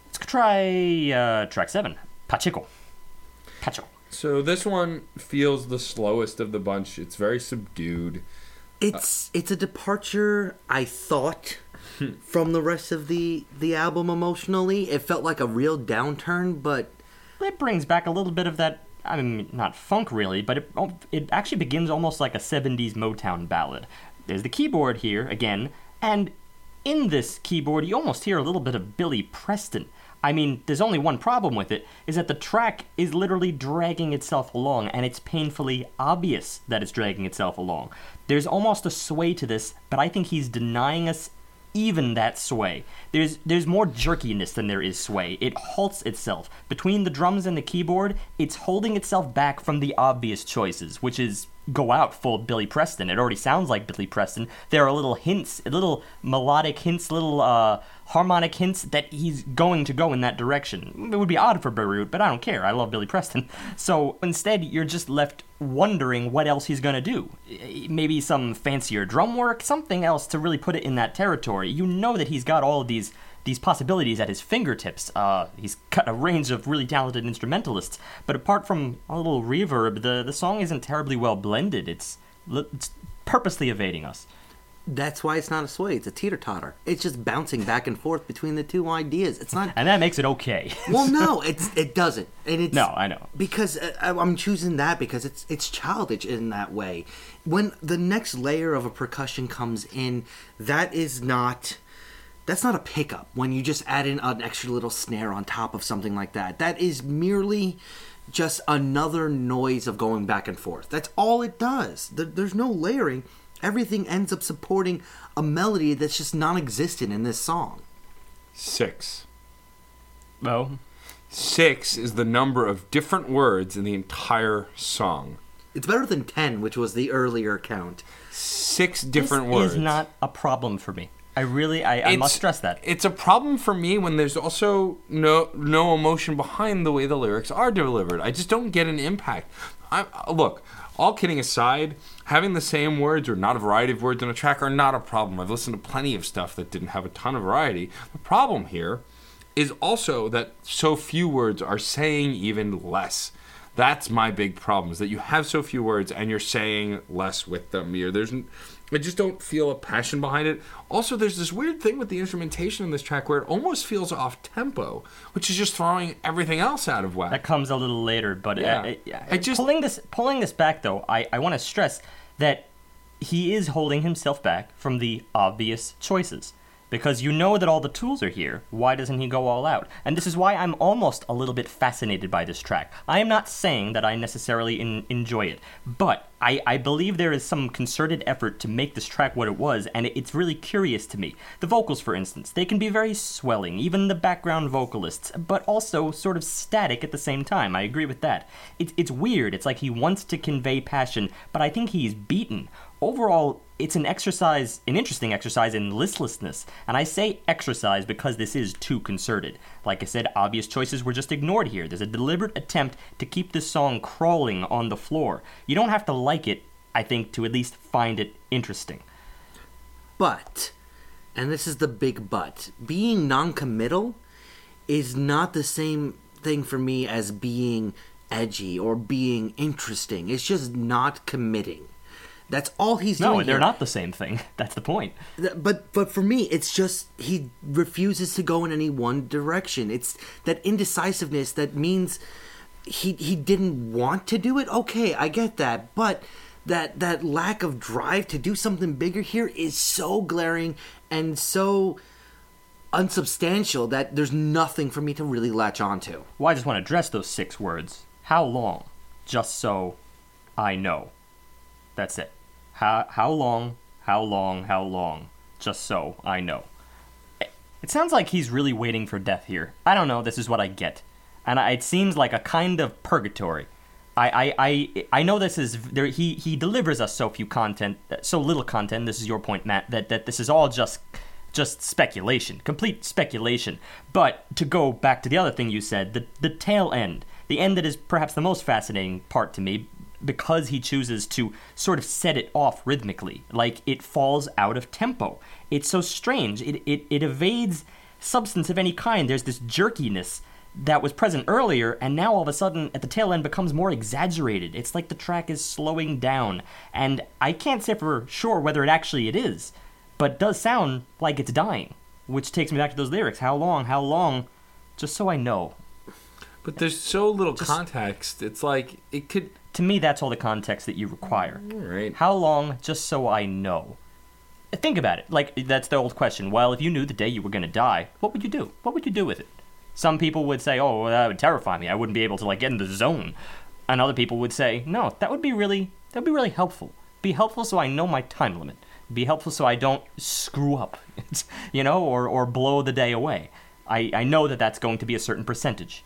Let's try uh, track seven, Pacheco. Pacheco. So this one feels the slowest of the bunch. It's very subdued. It's it's a departure. I thought from the rest of the the album emotionally. It felt like a real downturn, but it brings back a little bit of that. I mean, not funk really, but it oh, it actually begins almost like a '70s Motown ballad. There's the keyboard here again, and in this keyboard, you almost hear a little bit of Billy Preston. I mean, there's only one problem with it, is that the track is literally dragging itself along, and it's painfully obvious that it's dragging itself along. There's almost a sway to this, but I think he's denying us even that sway. There's there's more jerkiness than there is sway. It halts itself. Between the drums and the keyboard, it's holding itself back from the obvious choices, which is go out full Billy Preston. It already sounds like Billy Preston. There are little hints, little melodic hints, little uh, harmonic hints that he's going to go in that direction. It would be odd for Beirut, but I don't care. I love Billy Preston. So instead, you're just left wondering what else he's going to do. Maybe some fancier drum work, something else to really put it in that territory. You know that he's got all of these these possibilities at his fingertips. Uh, he's got a range of really talented instrumentalists, but apart from a little reverb, the the song isn't terribly well blended. It's it's purposely evading us. that's why it's not a sway. It's a teeter totter. It's just bouncing back and forth between the two ideas. It's not. And that makes it okay. Well, no, it's it doesn't, and it's No, I know. because uh, I- I'm choosing that because it's it's childish in that way. When the next layer of a percussion comes in, that is not that's not a pickup. When you just add in an extra little snare on top of something like that, that is merely just another noise of going back and forth. That's all it does. There's no layering. Everything ends up supporting a melody that's just non-existent in this song. Six. Oh, Six is the number of different words in the entire song. It's better than 10, which was the earlier count. Six different this words. is not a problem for me. I really, I, I must stress that. It's a problem for me when there's also no no emotion behind the way the lyrics are delivered. I just don't get an impact. I, uh, look, all kidding aside, having the same words or not a variety of words on a track are not a problem. I've listened to plenty of stuff that didn't have a ton of variety. The problem here is also that so few words are saying even less. That's my big problem is that you have so few words and you're saying less with them. You're, there's, I just don't feel a passion behind it. Also, there's this weird thing with the instrumentation in this track where it almost feels off tempo, which is just throwing everything else out of whack. That comes a little later, but Yeah. uh, uh, I just- pulling this pulling this back though, I, I want to stress that he is holding himself back from the obvious choices. Because you know that all the tools are here, why doesn't he go all out? And this is why I'm almost a little bit fascinated by this track. I am not saying that I necessarily in, enjoy it, but I, I believe there is some concerted effort to make this track what it was, and it- it's really curious to me. The vocals, for instance, they can be very swelling, even the background vocalists, but also sort of static at the same time. I agree with that. It, it's weird. It's like he wants to convey passion, but I think he's beaten. Overall, it's an exercise, an interesting exercise in listlessness. And I say exercise because this is too concerted. Like I said, obvious choices were just ignored here. There's a deliberate attempt to keep this song crawling on the floor. You don't have to like it, I think, to at least find it interesting. But, and this is the big but, being non-committal is not the same thing for me as being edgy or being interesting. It's just not committing. That's all he's No, doing. No, they're here. not the same thing. That's the point. But but for me, it's just he refuses to go in any one direction. It's that indecisiveness that means he he didn't want to do it. Okay, I get that, but that that lack of drive to do something bigger here is so glaring and so unsubstantial that there's nothing for me to really latch onto. Well, I just want to address those six words. How long? Just so I know. That's it. How, how long? How long? How long? Just so I know. It sounds like he's really waiting for death here. I don't know. This is what I get, and I, it seems like a kind of purgatory. I, I, I, I know this is there. He he delivers us so few content, so little content. This is your point, Matt. That that this is all just just speculation, complete speculation. But to go back to the other thing you said, the the tail end, the end that is perhaps the most fascinating part to me, because he chooses to sort of set it off rhythmically, like it falls out of tempo. It's so strange. It it, it evades substance of any kind. There's this jerkiness that was present earlier, and now all of a sudden at the tail end becomes more exaggerated. It's like the track is slowing down, and I can't say for sure whether it actually it is but it does sound like it's dying, which takes me back to those lyrics. How long? How long? Just so I know. But there's so little context. It's like it could. To me, that's all the context that you require. All right. How long? Just so I know. Think about it. Like that's the old question. Well, if you knew the day you were going to die, what would you do? What would you do with it? Some people would say, "Oh, well, that would terrify me. I wouldn't be able to like get in the zone." And other people would say, "No, that would be really that would be really helpful. Be helpful so I know my time limit." be helpful so I don't screw up, you know, or, or blow the day away. I, I know that that's going to be a certain percentage.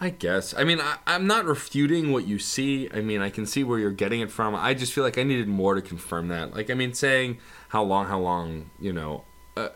I guess. I mean, I, am not refuting what you see. I mean, I can see where you're getting it from. I just feel like I needed more to confirm that. Like, I mean, saying how long, how long, you know, uh,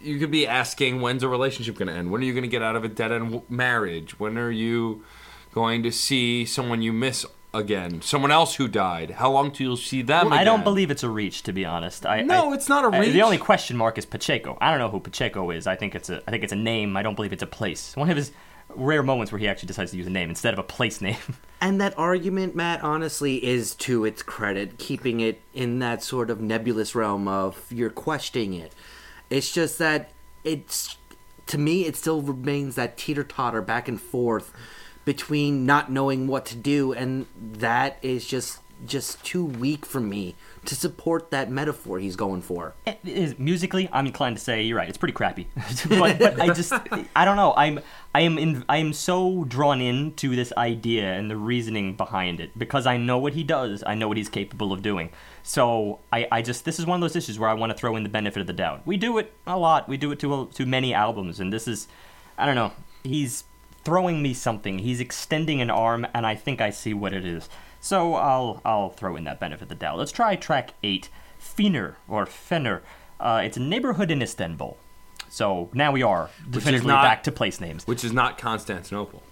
you could be asking when's a relationship going to end? When are you going to get out of a dead end marriage? When are you going to see someone you miss again? Someone else who died. How long till you see them? Well, I don't believe it's a reach, to be honest. I, No, I- it's not a reach. the only question mark is Pacheco. I don't know who Pacheco is. I think it's a I think it's a name. I don't believe it's a place. One of his rare moments where he actually decides to use a name instead of a place name. And that argument, Matt, honestly, is to its credit, keeping it in that sort of nebulous realm of you're questioning it. It's just that it's, to me, it still remains that teeter totter back and forth between not knowing what to do, and that is just just too weak for me to support that metaphor he's going for. It is musically, I'm inclined to say you're right. It's pretty crappy, but, but I just I don't know. I'm I am in, I am so drawn into this idea and the reasoning behind it because I know what he does. I know what he's capable of doing. So I, I just this is one of those issues where I want to throw in the benefit of the doubt. We do it a lot. We do it to to many albums, and this is I don't know. He's throwing me something. He's extending an arm, and I think I see what it is. So I'll I'll throw in that benefit of the doubt. Let's try track eight, Fener or Fener. Uh, it's a neighborhood in Istanbul. So now we are definitively not- back to place names. Which is not Constantinople.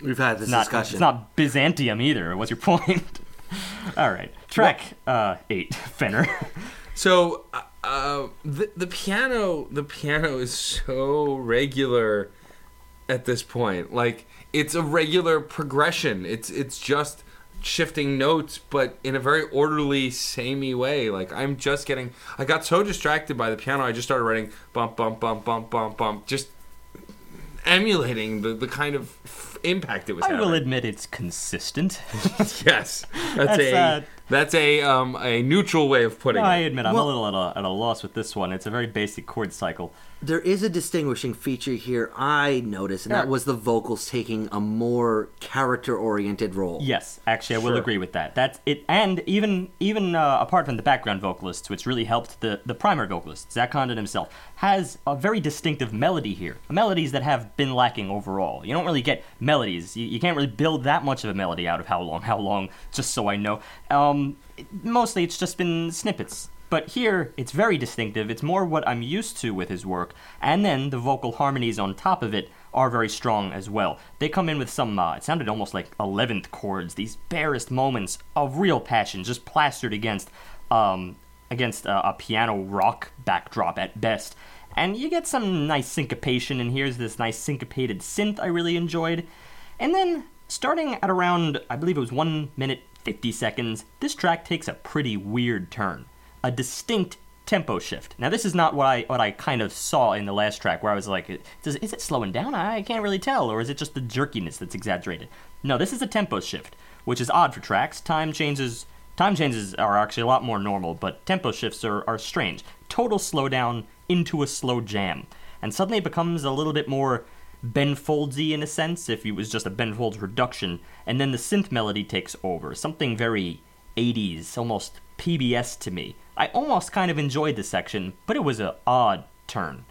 We've had this It's not, discussion. it's not Byzantium either. What's your point? All right, track uh, eight, Fener. So uh, uh, the the piano the piano is so regular at this point. Like it's a regular progression. It's it's just shifting notes, but in a very orderly, samey way. Like I'm just getting. I got so distracted by the piano. I just started writing bump bump bump bump bump bump. Just emulating the, the kind of f- impact it was I having. will admit it's consistent. yes, that's, That's, a uh, that's a um a neutral way of putting I it. I admit I'm Well- a little at a, at a loss with this one. It's a very basic chord cycle. There is a distinguishing feature here I noticed, and Yeah. that was the vocals taking a more character-oriented role. Yes, actually, I will agree with that. That's it, and even even uh, apart from the background vocalists, which really helped the the primary vocalist Zach Condon himself has a very distinctive melody here. Melodies that have been lacking overall. You don't really get melodies. You, you can't really build that much of a melody out of how long, how long. Just so I know. Um, mostly it's just been snippets. But here, it's very distinctive. It's more what I'm used to with his work. And then the vocal harmonies on top of it are very strong as well. They come in with some, uh, it sounded almost like 11th chords, these barest moments of real passion just plastered against, um, against uh, a piano rock backdrop at best. And you get some nice syncopation, and here's this nice syncopated synth I really enjoyed. And then, starting at around, I believe it was 1 minute 50 seconds, this track takes a pretty weird turn. A distinct tempo shift. Now, this is not what I what I kind of saw in the last track, where I was like, does, is it slowing down? I can't really tell, or is it just the jerkiness that's exaggerated? No, this is a tempo shift, which is odd for tracks. Time changes time changes are actually a lot more normal, but tempo shifts are, are strange. Total slowdown into a slow jam. And suddenly it becomes a little bit more Ben Foldsy in a sense, if it was just a Ben Folds reduction, and then the synth melody takes over. Something very 80s, almost PBS to me. I almost kind of enjoyed this section, but it was an odd turn.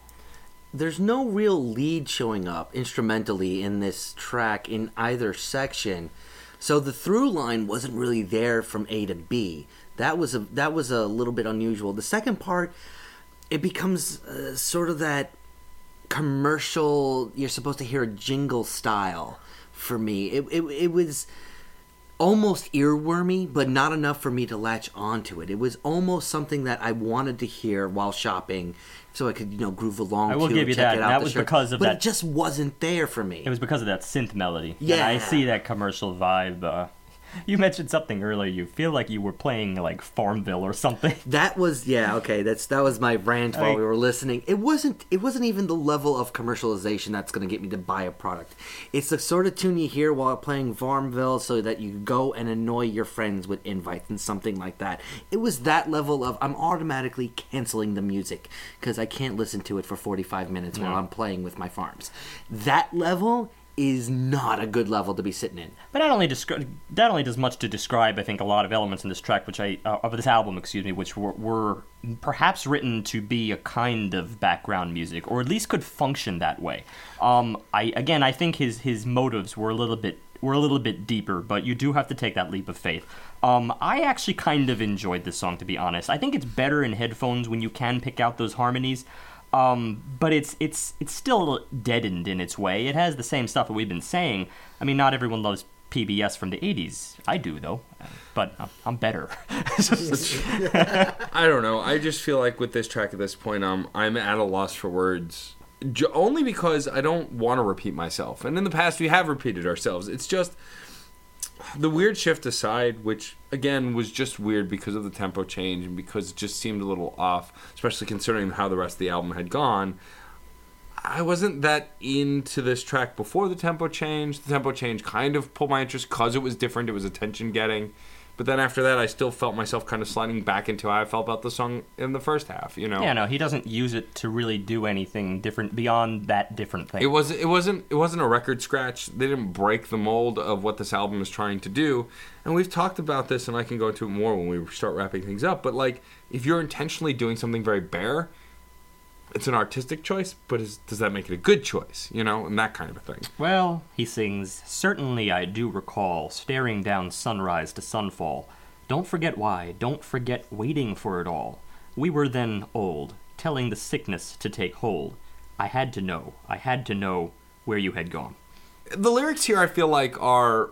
There's no real lead showing up instrumentally in this track in either section. So the through line wasn't really there from A to B. That was a that was a little bit unusual. The second part it becomes uh, sort of that commercial you're supposed to hear a jingle style for me. It it, it was almost earwormy, but not enough for me to latch onto it. It was almost something that I wanted to hear while shopping, so I could you know groove along. I will to give you that, It and out that was shirt. because of that. but that- It just wasn't there for me. It was because of that synth melody. And Yeah. I see that commercial vibe. Uh, you mentioned something earlier. You feel like you were playing like Farmville or something. That was yeah okay. That's that was my rant while Like- we were listening. It wasn't it wasn't even the level of commercialization that's going to get me to buy a product. It's the sort of tune you hear while playing Farmville, so that you go and annoy your friends with invites and something like that. It was that level of I'm automatically canceling the music because I can't listen to it for 45 minutes while I'm playing with my farms. That level is not a good level to be sitting in. But not only descri- that only does much to describe, I think, a lot of elements in this track, which I uh, of this album, excuse me, which were, were perhaps written to be a kind of background music, or at least could function that way. Um, I again, I think his his motives were a little bit were a little bit deeper, but you do have to take that leap of faith. Um, I actually kind of enjoyed this song, to be honest. I think it's better in headphones when you can pick out those harmonies. Um, but it's it's it's still deadened in its way. It has the same stuff that we've been saying. I mean, not everyone loves PBS from the '80s. I do though, but I'm, better. I don't know. I just feel like with this track at this point, um, I'm at a loss for words. J- only because I don't want to repeat myself. And in the past, we have repeated ourselves. It's just the weird shift aside, which again was just weird because of the tempo change and because it just seemed a little off, especially considering how the rest of the album had gone. I wasn't that into this track before the tempo change. The tempo change kind of pulled my interest because it was different. It was attention getting. But then after that, I still felt myself kind of sliding back into how I felt about the song in the first half. You know, yeah, no, he doesn't use it to really do anything different beyond that different thing. it was it wasn't it wasn't a record scratch. They didn't break the mold of what this album is trying to do. And we've talked about this, and I can go into it more when we start wrapping things up. But like, if you're intentionally doing something very bare, it's an artistic choice. But is, does that make it a good choice? You know, and that kind of a thing. Well, he sings, Certainly I do recall staring down sunrise to sunfall. Don't forget why, don't forget waiting for it all. We were then old, telling the sickness to take hold. I had to know, I had to know where you had gone. the lyrics here I feel like are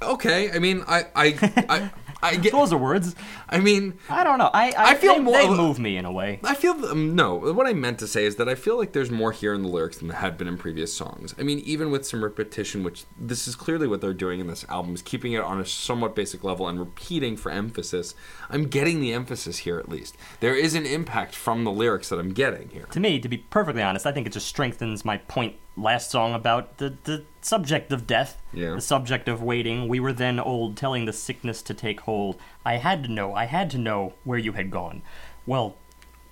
okay. I mean, I I I, I get. Those are words. I mean, I don't know. I I, I feel they, more they move me in a way. I feel um, no. What I meant to say is that I feel like there's more here in the lyrics than there had been in previous songs. I mean, even with some repetition, which this is clearly what they're doing in this album, is keeping it on a somewhat basic level and repeating for emphasis. I'm getting the emphasis here at least. There is an impact from the lyrics that I'm getting here. To me, to be perfectly honest, I think it just strengthens my point last song about the, the subject of death, Yeah. the subject of waiting. We were then old, telling the sickness to take hold. I had to know, I had to know where you had gone. Well,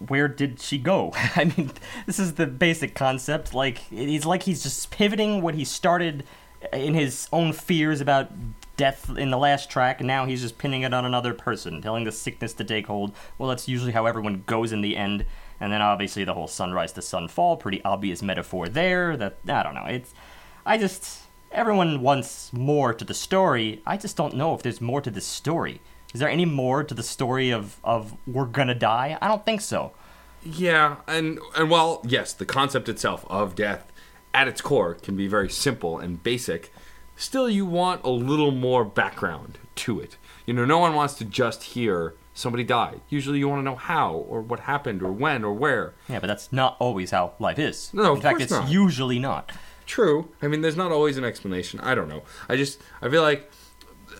where did she go? I mean, this is the basic concept. Like, he's like he's just pivoting what he started in his own fears about death in the last track, and now he's just pinning it on another person, telling the sickness to take hold. Well, that's usually how everyone goes in the end. And then obviously the whole sunrise to sunfall, pretty obvious metaphor there. That I don't know. It's I just everyone wants more to the story. I just don't know if there's more to this story. Is there any more to the story of of we're gonna die? I don't think so. Yeah, and and while yes, the concept itself of death at its core can be very simple and basic, still you want a little more background to it. You know, no one wants to just hear somebody died. Usually you want to know how or what happened or when or where. Yeah, but that's not always how life is. No, in fact, it's not. usually not. True. I mean, there's not always an explanation. I don't know. I just I feel like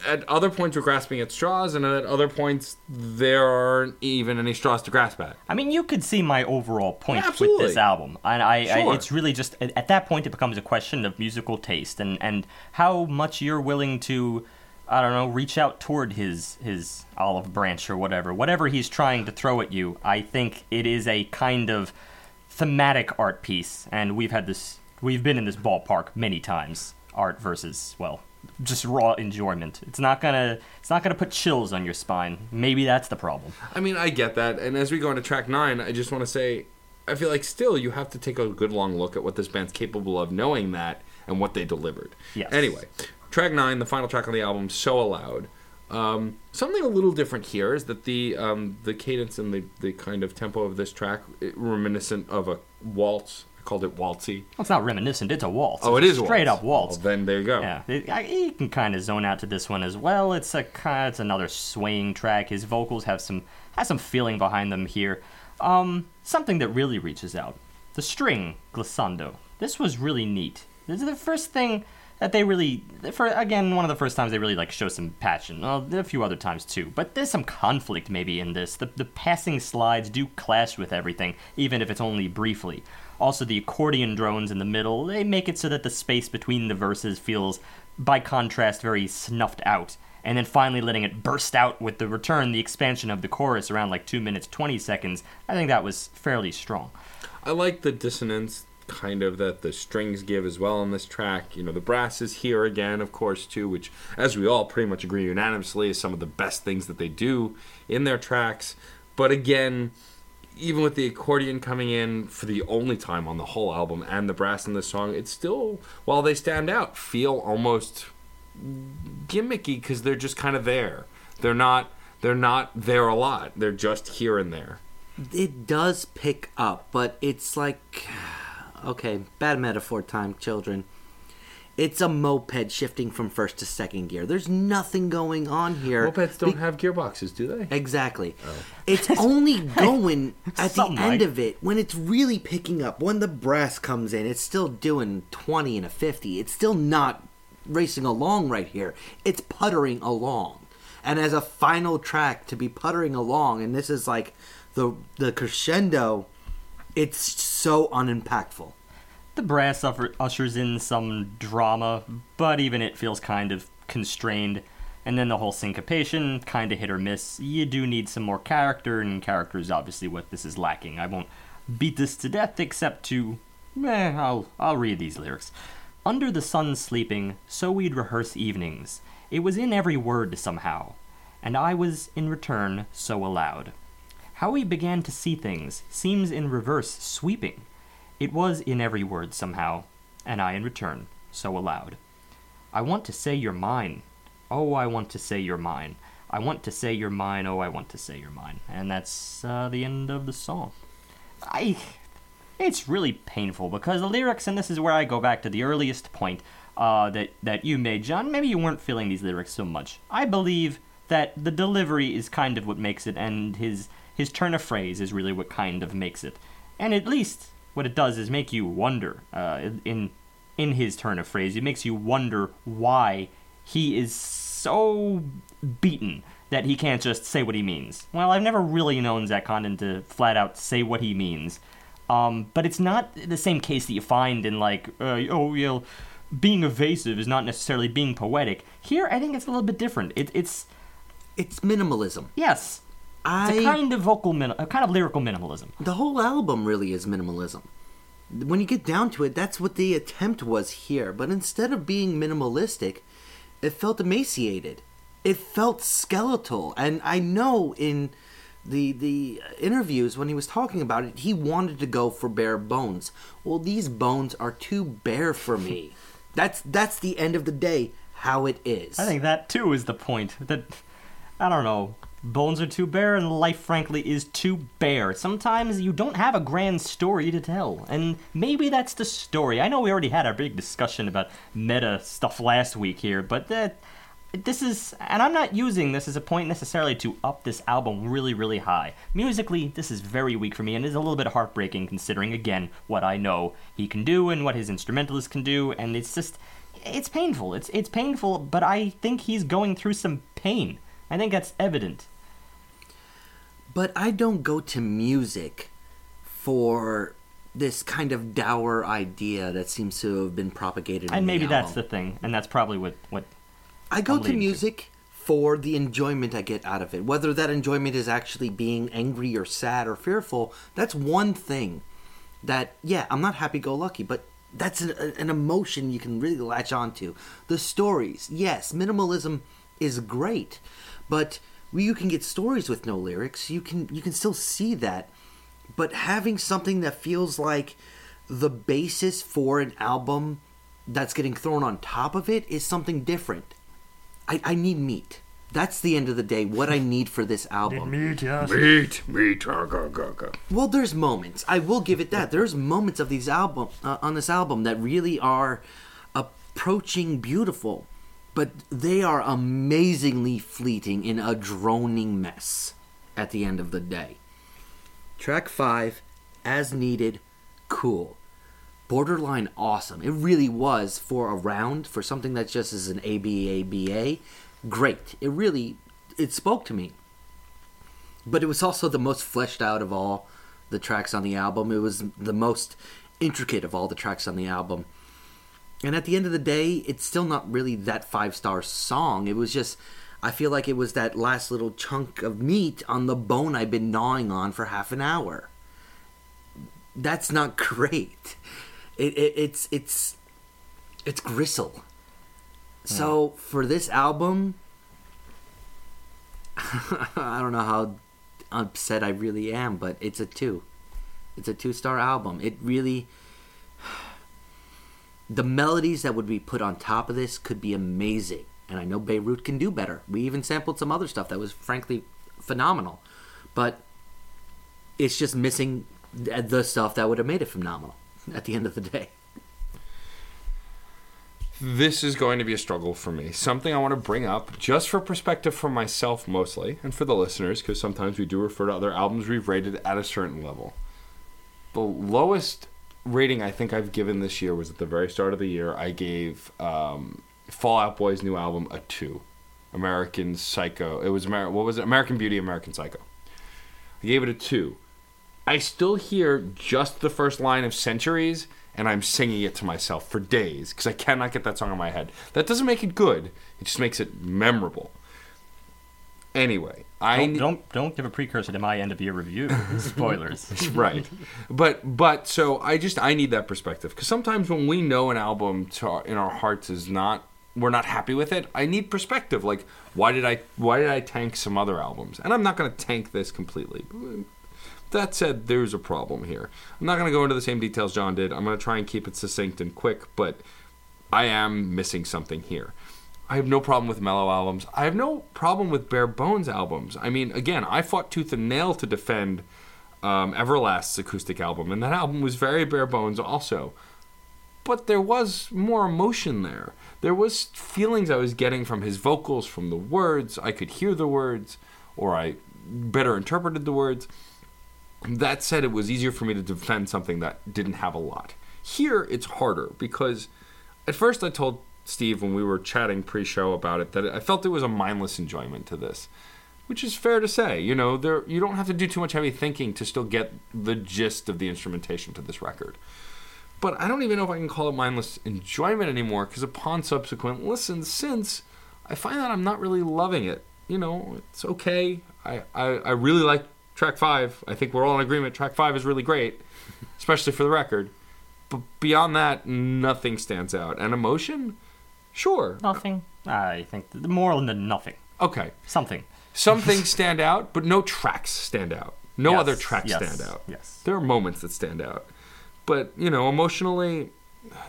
at other points we're grasping at straws, and at other points there aren't even any straws to grasp at. I mean, you could see my overall point Yeah, with this album, and I, I Sure. it's really just at at that point it becomes a question of musical taste and and how much you're willing to, I don't know, reach out toward his his olive branch or whatever, whatever he's trying to throw at you. I think it is a kind of thematic art piece, and we've had this, we've been in this ballpark many times. Art versus well, just raw enjoyment. It's not gonna, it's not gonna put chills on your spine. Maybe that's the problem. I mean, I get that. And as we go into track nine, I just want to say, I feel like still you have to take a good long look at what this band's capable of, knowing that and what they delivered. Yes. Anyway, track nine, the final track on the album, "So Allowed." Um, something a little different here is that the um, the cadence and the, the kind of tempo of this track it, reminiscent of a waltz. Called it waltzy. Well, it's not reminiscent. It's a waltz. Oh, it It's a a straight waltz. up waltz. Well, then there you go. Yeah, it, I, you can kind of zone out to this one as well. It's a it's another swaying track. His vocals have some has some feeling behind them here. Um, something that really reaches out. The string glissando. This was really neat. This is the first thing that they really, for again, one of the first times they really like show some passion. Well, a few other times too, but there's some conflict maybe in this. The the passing slides do clash with everything, even if it's only briefly. Also, the accordion drones in the middle, they make it so that the space between the verses feels, by contrast, very snuffed out. And then finally letting it burst out with the return, the expansion of the chorus around like 2 minutes 20 seconds. I think that was fairly strong. I like the dissonance kind of that the strings give as well on this track. You know, the brass is here again, of course, too, which, as we all pretty much agree unanimously, is some of the best things that they do in their tracks. But again, even with the accordion coming in for the only time on the whole album and the brass in the song, it's still, while they stand out, feel almost gimmicky because they're just kind of there. They're not. They're not there a lot. They're just here and there. It does pick up, but it's like okay, bad metaphor time, children. It's a moped shifting from first to second gear. There's nothing going on here. Mopeds don't have gearboxes, do they? Exactly. Oh. It's only going at the end like. of it when it's really picking up. When the brass comes in, it's still doing 20 and a 50. It's still not racing along right here. It's puttering along. And as a final track to be puttering along, and this is like the the crescendo, it's so unimpactful. The brass ushers in some drama, but even it feels kind of constrained. And then the whole syncopation, kind of hit or miss. You do need some more character, and character is obviously what this is lacking. I won't beat this to death, except to. Eh, I'll, I'll read these lyrics. Under the sun sleeping, so we'd rehearse evenings. It was in every word somehow, and I was, in return, so allowed. How we began to see things seems in reverse sweeping. It was in every word somehow, and I in return, so allowed. I want to say you're mine. Oh, I want to say you're mine. I want to say you're mine. Oh, I want to say you're mine. And that's uh, the end of the song. I. It's really painful because the lyrics, and this is where I go back to the earliest point uh, that that you made, John. Maybe you weren't feeling these lyrics so much. I believe that the delivery is kind of what makes it, and his his turn of phrase is really what kind of makes it. And at least what it does is make you wonder. Uh, in in his turn of phrase, it makes you wonder why he is so beaten that he can't just say what he means. Well, I've never really known Zach Condon to flat out say what he means. Um, but it's not the same case that you find in like, uh, oh, you know, being evasive is not necessarily being poetic. Here, I think it's a little bit different. It, it's It's minimalism. yes, it's I a kind of vocal, min- a kind of lyrical minimalism. the whole album really is minimalism. When you get down to it, that's what the attempt was here. But instead of being minimalistic, it felt emaciated. It felt skeletal. And I know in the the interviews when he was talking about it, he wanted to go for bare bones. Well, these bones are too bare for me. that's that's the end of the day how it is. I think that too is the point. That I don't know. Bones are too bare, and life, frankly, is too bare. Sometimes you don't have a grand story to tell, and maybe that's the story. I know we already had our big discussion about meta stuff last week here, but that this is, and I'm not using this as a point necessarily to up this album really, really high. Musically, this is very weak for me, and is a little bit heartbreaking considering again what I know he can do and what his instrumentalists can do, and it's just it's painful. It's it's painful, but I think he's going through some pain. I think that's evident. But I don't go to music for this kind of dour idea that seems to have been propagated. in And maybe that's the thing, and that's probably what what I go to leading to. music for the enjoyment I get out of it. Whether that enjoyment is actually being angry or sad or fearful, that's one thing. That yeah, I'm not happy go lucky, but that's an, an emotion you can really latch onto. The stories, yes, minimalism is great, but you can get stories with no lyrics. You can you can still see that, but having something that feels like the basis for an album that's getting thrown on top of it is something different. I, I need meat. That's the end of the day. What I need for this album. Meat, meat, uh, go, go, go. Well, there's moments. I will give it that. There's moments of these album uh, on this album that really are approaching beautiful, but they are amazingly fleeting in a droning mess at the end of the day. Track 5, as needed, cool. Borderline awesome. It really was for a round for something that just is an ABABA. Great. It really it spoke to me but it was also the most fleshed out of all the tracks on the album. It was the most intricate of all the tracks on the album. And at the end of the day, it's still not really that five star song. It was just, I feel like it was that last little chunk of meat on the bone I've been gnawing on for half an hour. That's not great. It, it it's it's it's gristle. Hmm. So for this album, I don't know how upset I really am, but it's a two. It's a two star album. It really. The melodies that would be put on top of this could be amazing. And I know Beirut can do better. We even sampled some other stuff that was frankly phenomenal. But it's just missing the stuff that would have made it phenomenal at the end of the day. This is going to be a struggle for me. Something I want to bring up just for perspective for myself mostly, and for the listeners, because sometimes we do refer to other albums we've rated at a certain level. The lowest rating I think I've given this year was at the very start of the year. I gave um, Fall Out Boy's new album a two. American Psycho. It was Amer- what was it? American Beauty, American Psycho. I gave it a two. I still hear just the first line of Centuries, and I'm singing it to myself for days because I cannot get that song in my head. That doesn't make it good. It just makes it memorable. Anyway, I don't, don't don't give a precursor to my end of year review. Spoilers. right. But but so i just i need that perspective. Because sometimes when we know an album to in our hearts is not we're not happy with it i need perspective. Like why did i why did i tank some other albums? And i'm not going to tank this completely. That said there's a problem here. I'm not going to go into the same details john did. I'm going to try and keep it succinct and quick but i am missing something here I have no problem with mellow albums. I have no problem with bare bones albums. I mean, again, I fought tooth and nail to defend um, Everlast's acoustic album, and that album was very bare bones also. But there was more emotion there. There was feelings I was getting from his vocals, from the words. I could hear the words, or I better interpreted the words. That said, it was easier for me to defend something that didn't have a lot. Here, it's harder because at first I told Steve when we were chatting pre-show about it that I felt it was a mindless enjoyment to this, which is fair to say. You know, there you don't have to do too much heavy thinking to still get the gist of the instrumentation to this record. But I don't even know if I can call it mindless enjoyment anymore because upon subsequent listens since, I find that I'm not really loving it. You know, it's okay. I, I, I really like track five. I think we're all in agreement. Track five is really great, especially for the record. But beyond that, nothing stands out. And emotion, sure, nothing. I think the moral into nothing. okay. Something. Some things stand out, but no tracks stand out. No Yes, other tracks yes, stand out. yes. There are moments that stand out. But, you know, emotionally,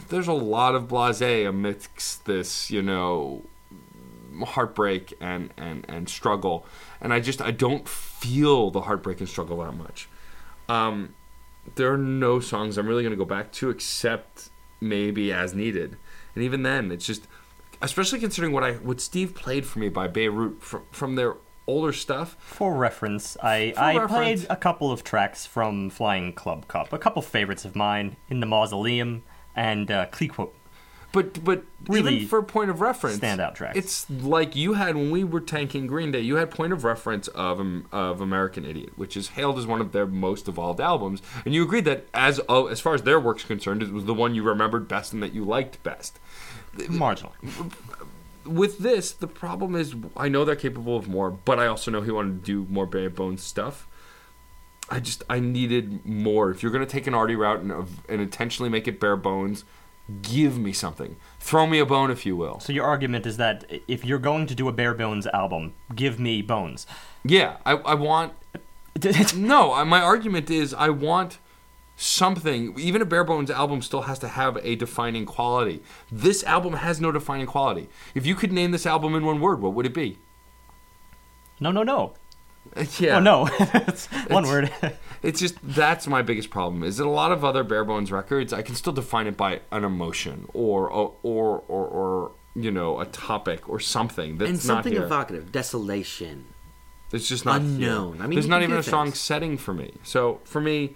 there's a lot of blase amidst this, you know, heartbreak and, and, and struggle. And I just, I don't feel the heartbreak and struggle that much. Um, there are no songs I'm really going to go back to except maybe as needed. And even then, it's just, especially considering what I what Steve played for me by Beirut from, from their older stuff. For reference, I, For I reference. played a couple of tracks from Flying Club Cup, a couple favorites of mine, In the Mausoleum and uh, Cliquot. But but Really even for point of reference, standout tracks. It's like you had when we were tanking Green Day. You had point of reference of um, of American Idiot, which is hailed as one of their most evolved albums, and you agreed that as oh, as far as their work's concerned, it was the one you remembered best and that you liked best. Marginal. With this, the problem is I know they're capable of more, but I also know he wanted to do more bare bones stuff. I just I needed more. If you're gonna take an arty route and, and intentionally make it bare bones, give me something. Throw me a bone, if you will. So your argument is that if you're going to do a bare bones album, give me bones. Yeah, I, I want. no, I- my argument is I want something. Even a bare bones album still has to have a defining quality. This album has no defining quality. If you could name this album in one word, what would it be? no, no, no. Uh, yeah. Oh no, It's one It's- word. It's just that's my biggest problem. Is that a lot of other bare bones records, I can still define it by an emotion or or or or, or you know a topic or something that's and something not here. evocative, desolation. It's just not Unknown. here. I mean, there's not even a strong things. setting for me. So for me,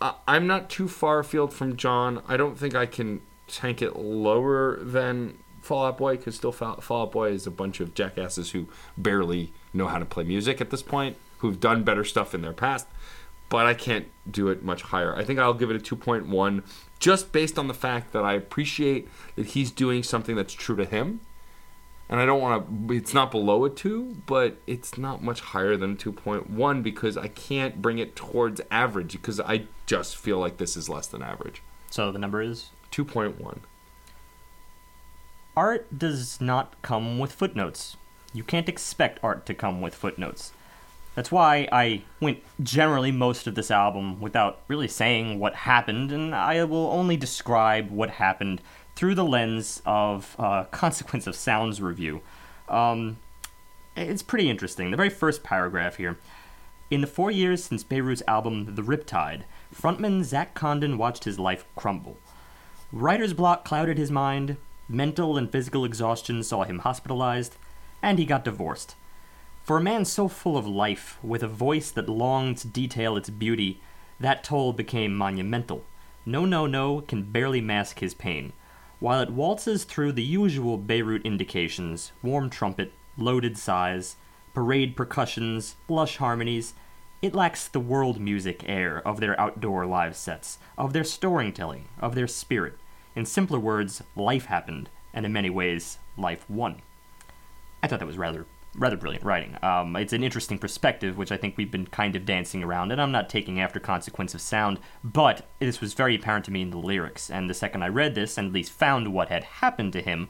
I I'm not too far afield from John. I don't think I can tank it lower than Fall Out Boy because still Fall Fall Boy is a bunch of jackasses who barely know how to play music at this point, who've done better stuff in their past. But I can't do it much higher. I think I'll give it a 2.1 just based on the fact that I appreciate that he's doing something that's true to him and I don't want to. It's not below a two, but it's not much higher than two point one because I can't bring it towards average because I just feel like this is less than average. so the number is Two point one. art does not come with footnotes. You can't expect art to come with footnotes. That's why I went generally most of this album without really saying what happened, and I will only describe what happened through the lens of uh, Consequence of Sounds review. Um, it's pretty interesting. The very first paragraph here. In the four years since Beirut's album The Riptide, frontman Zach Condon watched his life crumble. Writer's block clouded his mind, mental and physical exhaustion saw him hospitalized, and he got divorced. For a man so full of life, with a voice that longed to detail its beauty, that toll became monumental. No, no, no can barely mask his pain. While it waltzes through the usual Beirut indications warm trumpet, loaded sighs, parade percussions, lush harmonies it lacks the world music air of their outdoor live sets, of their storytelling, of their spirit. In simpler words, life happened, and in many ways, life won. I thought that was rather rather brilliant writing. Um, it's an interesting perspective, which I think we've been kind of dancing around, and I'm not taking after Consequence of Sound, but this was very apparent to me in the lyrics. And the second I read this, and at least found what had happened to him,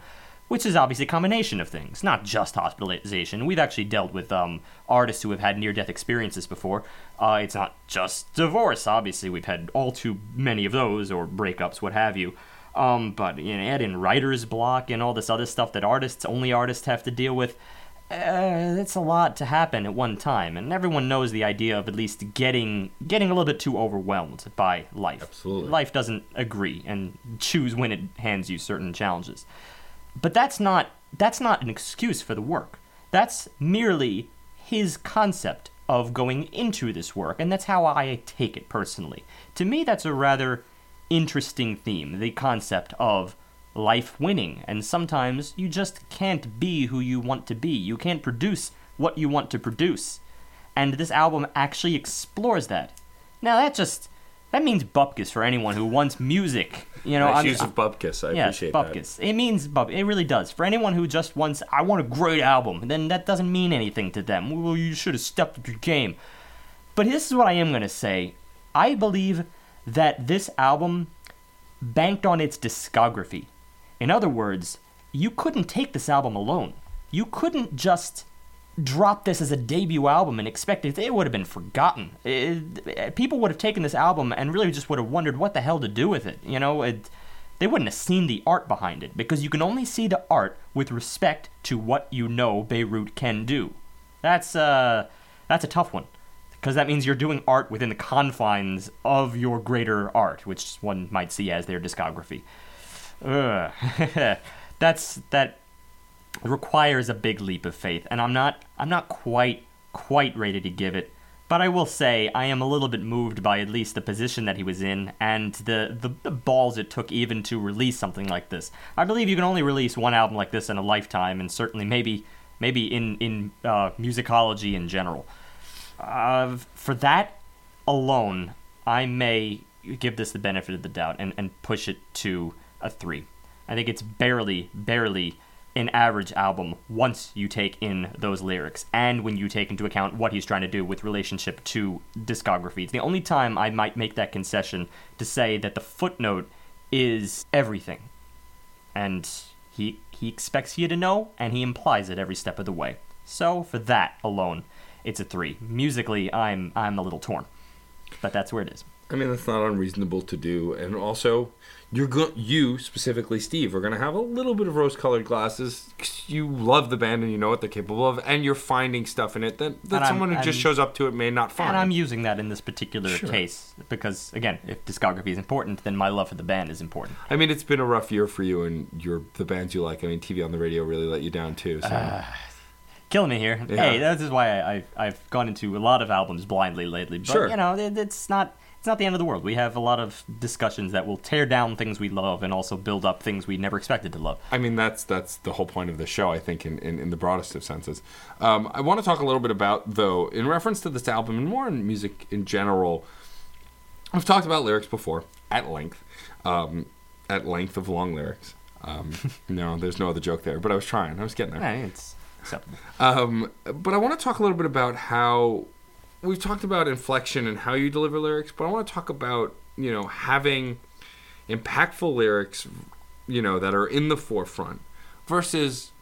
which is obviously a combination of things, not just hospitalization. We've actually dealt with um, artists who have had near death experiences before. Uh, it's not just divorce, obviously. We've had all too many of those, or breakups, what have you. Um, but you know, add in writer's block and all this other stuff that artists, only artists, have to deal with. Uh, it's a lot to happen at one time, and everyone knows the idea of at least getting getting a little bit too overwhelmed by life. Absolutely. life doesn't agree and choose when it hands you certain challenges. But that's not that's not an excuse for the work. That's merely his concept of going into this work, and that's how I take it personally. To me, that's a rather interesting theme, the concept of life winning, and sometimes you just can't be who you want to be. You can't produce what you want to produce. And this album actually explores that. Now that just that means bupkis for anyone who wants music. You know, nice I'm- use of bupkis. I Yes, appreciate bupkis. It means bup. It really does. For anyone who just wants, I want a great album, then that doesn't mean anything to them. Well, you should have stepped up your game. But this is what I am going to say. I believe that this album banked on its discography. In other words, you couldn't take this album alone. You couldn't just drop this as a debut album and expect it. It would have been forgotten. It- people would have taken this album and really just would have wondered what the hell to do with it. You know, it, they wouldn't have seen the art behind it because you can only see the art with respect to what you know Beirut can do. That's uh, that's a tough one because that means you're doing art within the confines of your greater art, which one might see as their discography. That's that requires a big leap of faith, and I'm not I'm not quite quite ready to give it But I will say, I am a little bit moved by at least the position that he was in and the, the, the balls it took even to release something like this. I believe you can only release one album like this in a lifetime, and certainly maybe maybe in in uh, musicology in general. Uh, for that alone, I may give this the benefit of the doubt and, and push it to a three. I think it's barely, barely an average album once you take in those lyrics and when you take into account what he's trying to do with relationship to discography. It's the only time I might make that concession to say that the footnote is everything. And he he expects you to know and he implies it every step of the way. So for that alone, it's a 3. Musically, I'm I'm a little torn. But that's where it is. I mean, that's not unreasonable to do, and also, you're going you specifically, Steve, are going to have a little bit of rose-colored glasses. 'cause You love the band and you know what they're capable of, and you're finding stuff in it that, that And I'm- someone who just shows up to it may not find. And I'm using that in this particular Sure. case because, again, if discography is important, then my love for the band is important. I mean, it's been a rough year for you and your the bands you like. I mean, TV on the radio really let you down too. So. Uh, killing me here. Yeah. Hey, this is why I, I've, I've gone into a lot of albums blindly lately. But, Sure. you know, it, it's not it's not the end of the world. We have a lot of discussions that will tear down things we love and also build up things we never expected to love. I mean, that's that's the whole point of the show. I think, in, in, in the broadest of senses. Um, I want to talk a little bit about, though, in reference to this album and more in music in general. I've talked about lyrics before at length, um, at length of long lyrics. Um, no, there's no other joke there, but I was trying. I was getting there. Eh, it's acceptable. Um, but I want to talk a little bit about how we've talked about inflection and how you deliver lyrics, but I want to talk about you know having impactful lyrics, you know, that are in the forefront versus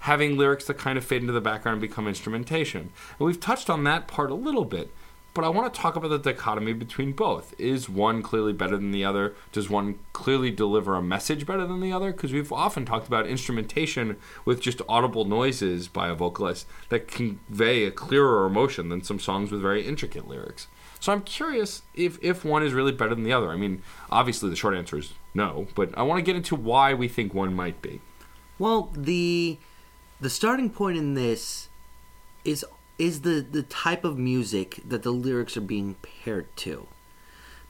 having lyrics that kind of fade into the background and become instrumentation. And we've touched on that part a little bit, but I want to talk about the dichotomy between both. Is one clearly better than the other? Does one clearly deliver a message better than the other? Because we've often talked about instrumentation with just audible noises by a vocalist that convey a clearer emotion than some songs with very intricate lyrics. So I'm curious if, if one is really better than the other. I mean, obviously the short answer is no, but I want to get into why we think one might be. Well, the the starting point in this is is the the type of music that the lyrics are being paired to,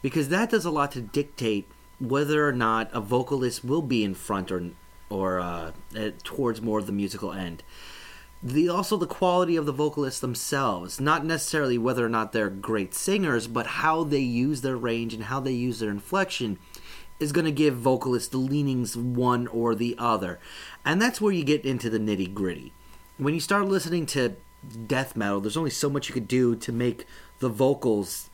because that does a lot to dictate whether or not a vocalist will be in front or or uh, uh, towards more of the musical end. The also the quality of the vocalists themselves, not necessarily whether or not they're great singers, but how they use their range and how they use their inflection is going to give vocalists the leanings one or the other. And that's where you get into the nitty gritty. When you start listening to death metal, there's only so much you could do to make the vocals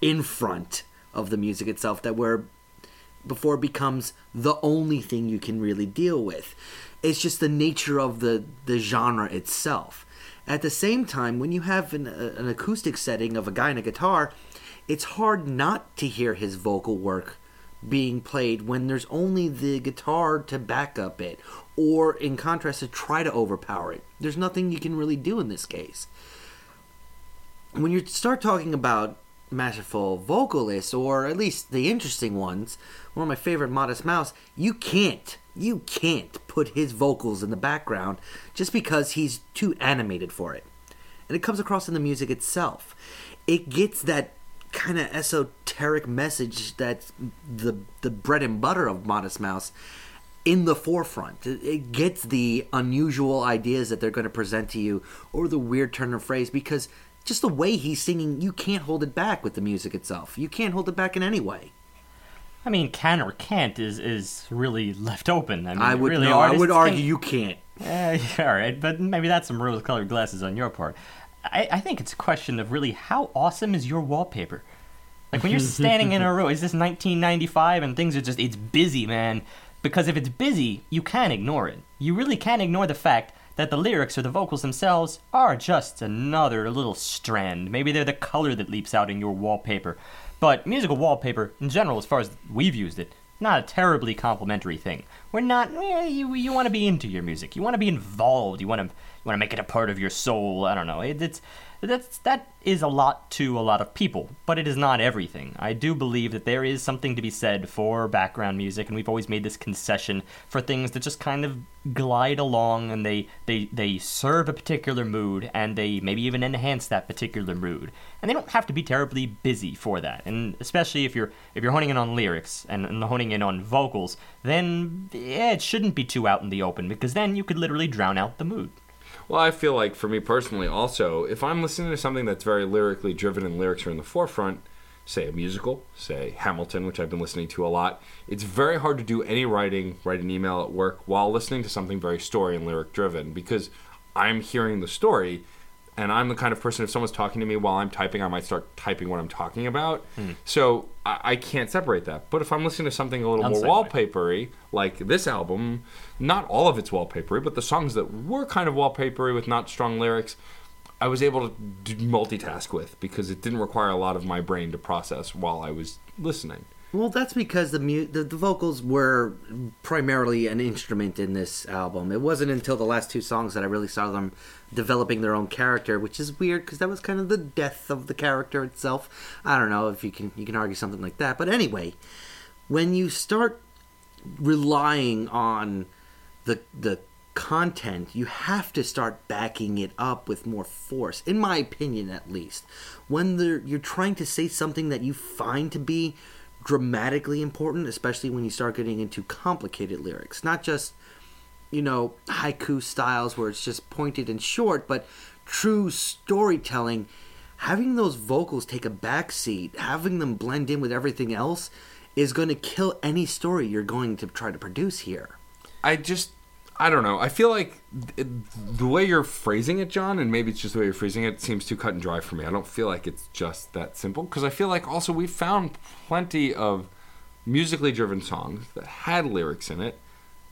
in front of the music itself that where before it becomes the only thing you can really deal with. It's just the nature of the, the genre itself. At the same time, when you have an, an acoustic setting of a guy in a guitar, it's hard not to hear his vocal work being played when there's only the guitar to back up it, or in contrast, to try to overpower it. There's nothing you can really do in this case. When you start talking about masterful vocalists, or at least the interesting ones, one of my favorite, Modest Mouse, you can't, you can't put his vocals in the background just because he's too animated for it. And it comes across in the music itself. It gets that kind of esoteric message that's the the bread and butter of Modest Mouse in the forefront. It, gets the unusual ideas that they're going to present to you, or the weird turn of phrase, because just the way he's singing, you can't hold it back with the music itself. You can't hold it back in any way. I mean, can or can't is is really left open. I mean, I would really no, I would argue can- you can't. Eh, yeah, all right, but maybe that's some rose-colored glasses on your part. I, I think it's a question of really how awesome is your wallpaper. Like when you're standing in a row, is this 1995 and things are just it's busy, man. Because if it's busy, you can't ignore it. You really can't ignore the fact that the lyrics or the vocals themselves are just another little strand. Maybe they're the color that leaps out in your wallpaper. But musical wallpaper, in general, as far as we've used it, not a terribly complimentary thing. We're not. Eh, you you want to be into your music. You want to be involved. You want to want to make it a part of your soul. I don't know. It, it's That's that is a lot to a lot of people, but it is not everything. I do believe that there is something to be said for background music, and we've always made this concession for things that just kind of glide along and they they they serve a particular mood and they maybe even enhance that particular mood. And they don't have to be terribly busy for that. And especially if you're if you're honing in on lyrics and, and honing in on vocals, then yeah, it shouldn't be too out in the open because then you could literally drown out the mood. Well, I feel like for me personally, also, if I'm listening to something that's very lyrically driven and lyrics are in the forefront, say a musical, say Hamilton, which I've been listening to a lot, it's very hard to do any writing, write an email at work while listening to something very story and lyric driven because I'm hearing the story and I'm the kind of person if someone's talking to me while I'm typing, I might start typing what I'm talking about. Hmm. So I, I can't separate that. But if I'm listening to something a little I'm more way. wallpapery, like this album, not all of it's wallpapery, but the songs that were kind of wallpapery with not strong lyrics, I was able to multitask with because it didn't require a lot of my brain to process while I was listening. Well, that's because the, mu- the the vocals were primarily an instrument in this album. It wasn't until the last two songs that I really saw them developing their own character, which is weird because that was kind of the death of the character itself. I don't know if you can you can argue something like that, but anyway, when you start relying on the the content, you have to start backing it up with more force. In my opinion, at least, when you're trying to say something that you find to be dramatically important, especially when you start getting into complicated lyrics, not just you know haiku styles where it's just pointed and short, but true storytelling. Having those vocals take a backseat, having them blend in with everything else, is going to kill any story you're going to try to produce here. I just I don't know. I feel like the way you're phrasing it, John, and maybe it's just the way you're phrasing it, seems too cut and dry for me. I don't feel like it's just that simple because I feel like also we found plenty of musically driven songs that had lyrics in it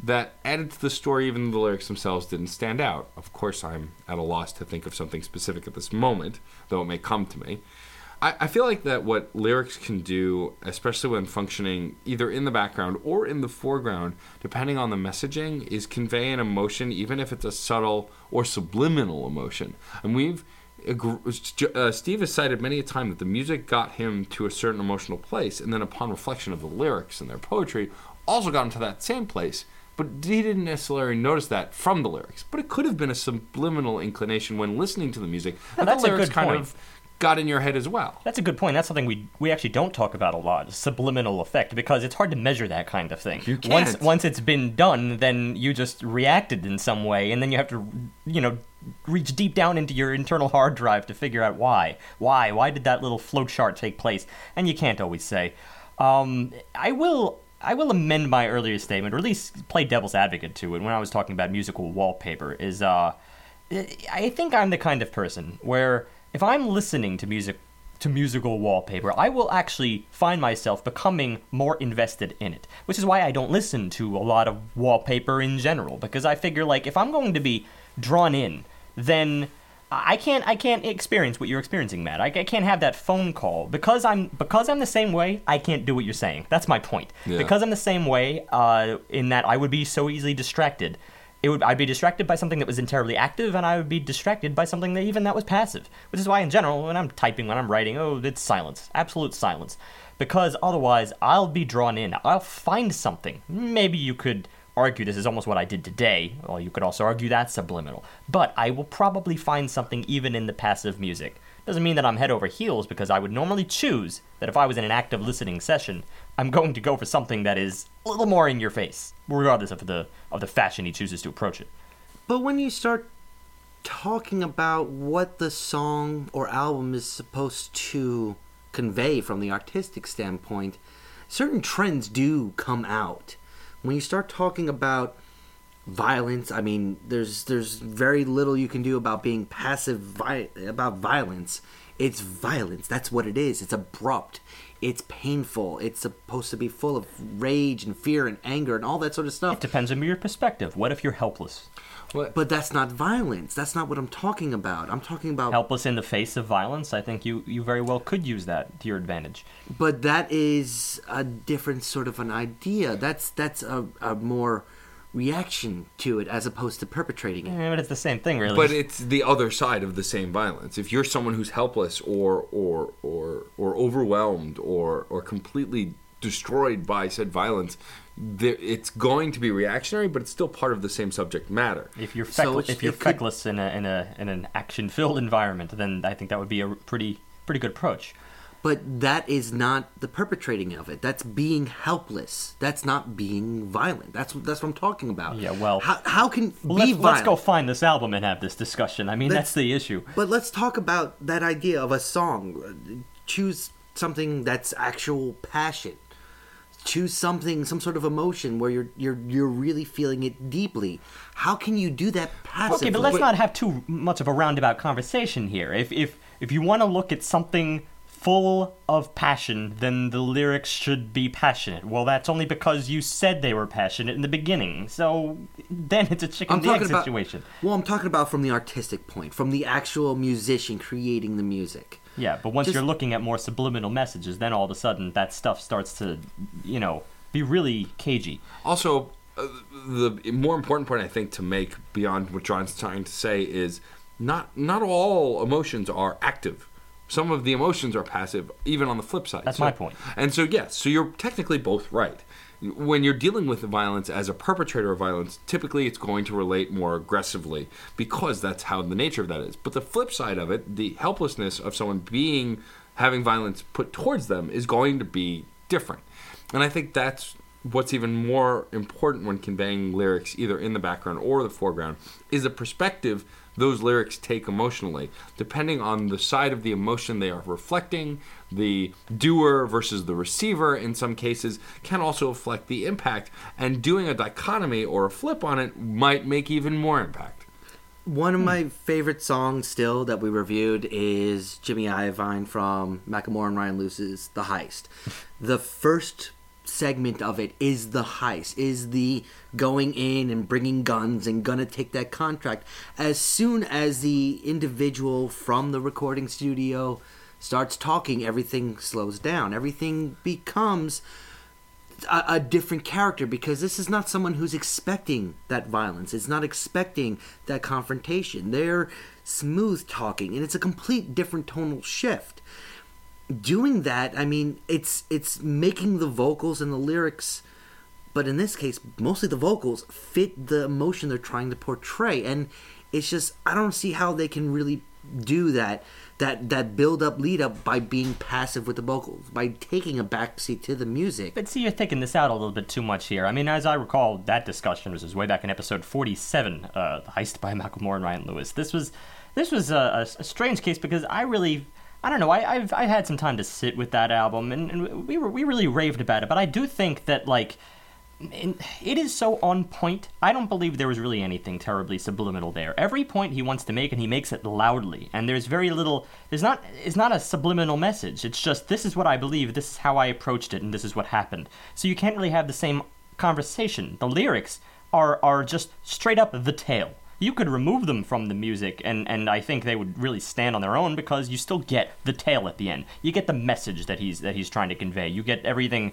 that added to the story even though the lyrics themselves didn't stand out. Of course, I'm at a loss to think of something specific at this moment, though it may come to me. I, I feel like that what lyrics can do, especially when functioning either in the background or in the foreground, depending on the messaging, is convey an emotion, even if it's a subtle or subliminal emotion. And we've uh, Steve has cited many a time that the music got him to a certain emotional place, and then upon reflection of the lyrics and their poetry, also got him to that same place. But he didn't necessarily notice that from the lyrics. But it could have been a subliminal inclination when listening to the music that that's the a good kind point. of got in your head as well. That's a good point. That's something we we actually don't talk about a lot. Subliminal effect because it's hard to measure that kind of thing. You Once can't. once it's been done, then you just reacted in some way, and then you have to, you know, reach deep down into your internal hard drive to figure out why. Why? Why did that little flowchart take place? And you can't always say. Um, I will. I will amend my earlier statement, or at least play devil's advocate to it when I was talking about musical wallpaper. Is uh, I think I'm the kind of person where if I'm listening to music to musical wallpaper, I will actually find myself becoming more invested in it. Which is why I don't listen to a lot of wallpaper in general because I figure like if I'm going to be drawn in, then I can't I can't experience what you're experiencing, Matt. I, I can't have that phone call because I'm because I'm the same way. I can't do what you're saying. That's my point. Yeah. Because I'm the same way, uh, in that I would be so easily distracted. It would I'd be distracted by something that was entirely active, and I would be distracted by something that even that was passive. Which is why, in general, when I'm typing, when I'm writing, oh, it's silence, absolute silence, because otherwise I'll be drawn in. I'll find something. Maybe you could argue this is almost what I did today. Well, you could also argue that's subliminal. But I will probably find something even in the passive music. Doesn't mean that I'm head over heels because I would normally choose that if I was in an active listening session, I'm going to go for something that is a little more in your face, regardless of the of the fashion he chooses to approach it. But when you start talking about what the song or album is supposed to convey from the artistic standpoint, certain trends do come out. When you start talking about violence, I mean, there's there's very little you can do about being passive vi- about violence. It's violence. That's what it is. It's abrupt. It's painful. It's supposed to be full of rage and fear and anger and all that sort of stuff. It depends on your perspective. What if you're helpless? But that's not violence. That's not what I'm talking about. I'm talking about. Helpless in the face of violence? I think you, you very well could use that to your advantage. But that is a different sort of an idea. That's that's a, a more reaction to it as opposed to perpetrating it. Eh, but it's the same thing, really. But it's the other side of the same violence. If you're someone who's helpless or or or or overwhelmed or or completely destroyed by said violence, there, it's going to be reactionary, but it's still part of the same subject matter. if you're So feckle- it's- if you're it could- feckless in a in a in an action filled environment, then I think that would be a pretty pretty good approach. But that is not the perpetrating of it. That's being helpless. That's not being violent. That's that's what I'm talking about. Yeah, well- how, how can Well, be let's, violent? let's go find this album and have this discussion. I mean, Let's- that's the issue. But let's talk about that idea of a song. Choose something that's actual passion. Choose something, some sort of emotion where you're you're you're really feeling it deeply. How can you do that passively? Okay, but let's not have too much of a roundabout conversation here. If if if you want to look at something full of passion, then the lyrics should be passionate. Well, that's only because you said they were passionate in the beginning. So then it's a chicken and egg about situation. well, I'm talking about from the artistic point, from the actual musician creating the music. Yeah, but once Just- you're looking at more subliminal messages, then all of a sudden that stuff starts to, you know, be really cagey. Also, uh, the more important point I think to make beyond what John's trying to say is not not all emotions are active. Some of the emotions are passive, even on the flip side. That's So- my point. And so, yes, so you're technically both right. When you're dealing with violence as a perpetrator of violence, typically it's going to relate more aggressively because that's how the nature of that is. But the flip side of it, the helplessness of someone being having violence put towards them is going to be different. And I think that's what's even more important when conveying lyrics either in the background or the foreground is the perspective those lyrics take emotionally depending on the side of the emotion they are reflecting the doer versus the receiver in some cases can also reflect the impact and doing a dichotomy or a flip on it might make even more impact One of my favorite songs still that we reviewed is Jimmy Iovine from Macklemore and Ryan Lewis's The Heist. The first segment of it is the heist, is the going in and bringing guns and gonna take that contract. As soon as the individual from the recording studio starts talking, everything slows down. Everything becomes a, a different character because this is not someone who's expecting that violence. It's not expecting that confrontation. They're smooth talking, and it's a complete different tonal shift. Doing that, I mean, it's it's making the vocals and the lyrics, but in this case, mostly the vocals fit the emotion they're trying to portray, and it's just I don't see how they can really do that that that build up lead up by being passive with the vocals by taking a backseat to the music But see, you're thinking this out a little bit too much here. I mean, as I recall, that discussion was, was way back in episode 47, uh, "The Heist" by Macklemore and Ryan Lewis. This was this was a, a strange case because I really, I don't know, I, I've I had some time to sit with that album, and, and we were we really raved about it. But I do think that like. It is so on point. I don't believe there was really anything terribly subliminal there. Every point he wants to make, and he makes it loudly. And there's very little. There's not. It's not a subliminal message. It's just this is what I believe. This is how I approached it, and this is what happened. So you can't really have the same conversation. The lyrics are are just straight up the tale. You could remove them from the music, and, and I think they would really stand on their own because you still get the tale at the end. You get the message that he's that he's trying to convey. You get everything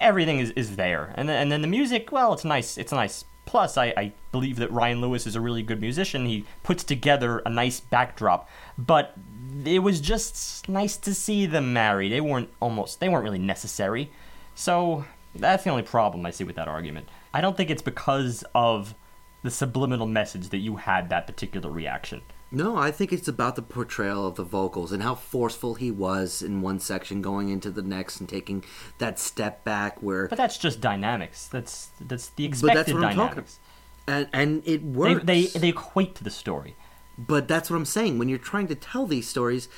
everything is, is there. And then, and then the music, well, it's nice. It's nice. Plus, I, I believe that Ryan Lewis is a really good musician. He puts together a nice backdrop. But it was just nice to see them married. They weren't almost, they weren't really necessary. So that's the only problem I see with that argument. I don't think it's because of the subliminal message that you had that particular reaction. No, I think it's about the portrayal of the vocals and how forceful he was in one section going into the next and taking that step back where But that's just dynamics. That's that's the expected But that's what I'm talking dynamics. and and it They, works. they they equate to the story. but that's what I'm saying. When you're trying to tell these stories,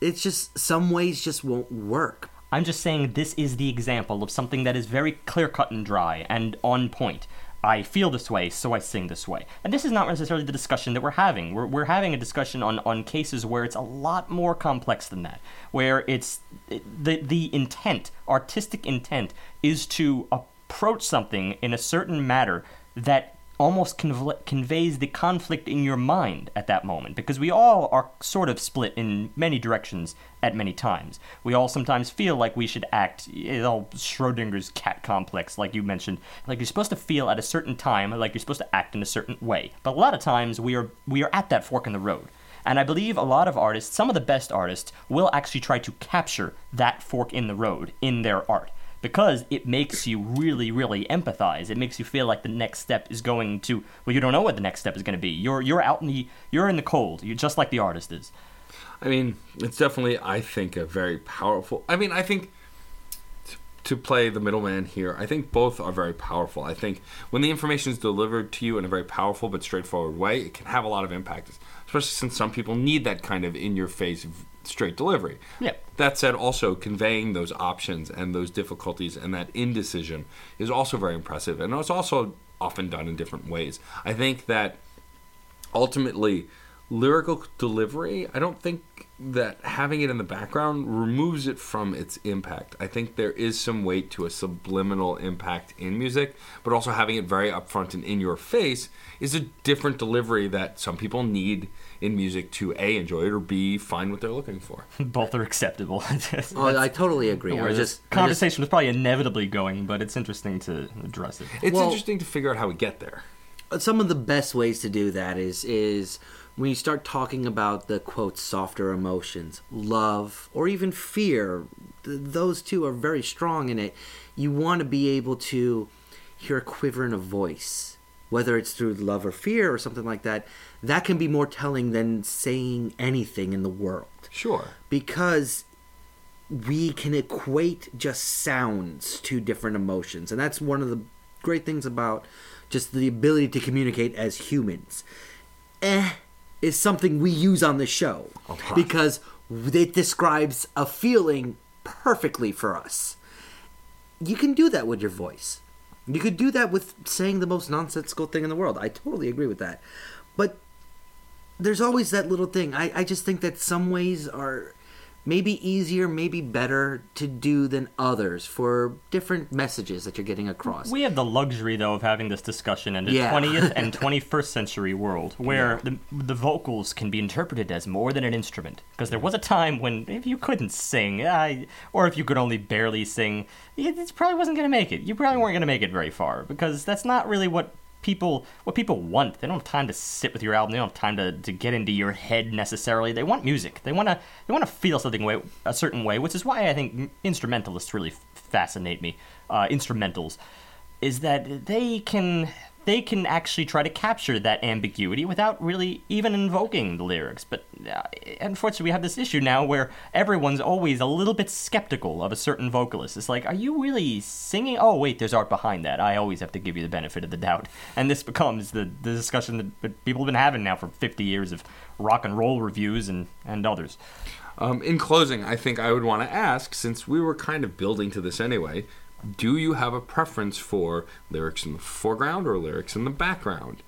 it's just some ways just won't work. I'm just saying this is the example of something that is very clear cut and dry and on point. I feel this way, so I sing this way. And this is not necessarily the discussion that we're having. We're, we're having a discussion on, on cases where it's a lot more complex than that, where it's the, the intent, artistic intent, is to approach something in a certain matter that almost conv- conveys the conflict in your mind at that moment because we all are sort of split in many directions at many times. We all sometimes feel like we should act, you know, Schrodinger's cat complex, like you mentioned, like you're supposed to feel at a certain time, like you're supposed to act in a certain way. But a lot of times we are we are at that fork in the road. And I believe a lot of artists, some of the best artists, will actually try to capture that fork in the road in their art because it makes you really, really empathize. It makes you feel like the next step is going to. Well, you don't know what the next step is going to be. You're you're out in the you're in the cold. You're just like the artist is. I mean, it's definitely, I think, a very powerful. I mean, I think to play the middleman here, I think both are very powerful. I think when the information is delivered to you in a very powerful but straightforward way, it can have a lot of impact, especially since some people need that kind of in your face, straight delivery. Yeah. That said, also conveying those options and those difficulties and that indecision is also very impressive. And it's also often done in different ways. I think that ultimately lyrical delivery i don't think that having it in the background removes it from its impact i think there is some weight to a subliminal impact in music but also having it very upfront and in your face is a different delivery that some people need in music to a enjoy it or b find what they're looking for Both are acceptable. Oh, I totally agree. I Where this just I just- conversation was probably inevitably going, but it's interesting to address it. it's Well- interesting to figure out how we get there some of the best ways to do that is is when you start talking about the quote softer emotions love or even fear th- those two are very strong in it you want to be able to hear a quiver in a voice whether it's through love or fear or something like that that can be more telling than saying anything in the world. Sure. Because we can equate just sounds to different emotions and that's one of the great things about just the ability to communicate as humans. Eh is something we use on the show. Okay. because it describes a feeling perfectly for us. You can do that with your voice. You could do that with saying the most nonsensical thing in the world. I totally agree with that. But there's always that little thing. I, I just think that some ways are maybe easier, maybe better to do than others for different messages that you're getting across. We have the luxury, though, of having this discussion in the Yeah. 20th and 21st century world, where the, the vocals can be interpreted as more than an instrument. Because there was a time when if you couldn't sing, uh, or if you could only barely sing, it, it probably wasn't going to make it. You probably weren't going to make it very far, because that's not really what people what people want. They don't have time to sit with your album. They don't have time to, to get into your head necessarily. They want music. They want to they want to feel something way, a certain way, which is why I think instrumentalists really fascinate me. Uh, instrumentals is that they can they can actually try to capture that ambiguity without really even invoking the lyrics. But uh, unfortunately, we have this issue now where everyone's always a little bit skeptical of a certain vocalist. It's like, are you really singing? Oh, wait, there's art behind that. I always have to give you the benefit of the doubt. And this becomes the, the discussion that, people have been having now for 50 years of rock and roll reviews and, and others. Um, in closing, I think I would want to ask, since we were kind of building to this anyway, do you have a preference for lyrics in the foreground or lyrics in the background?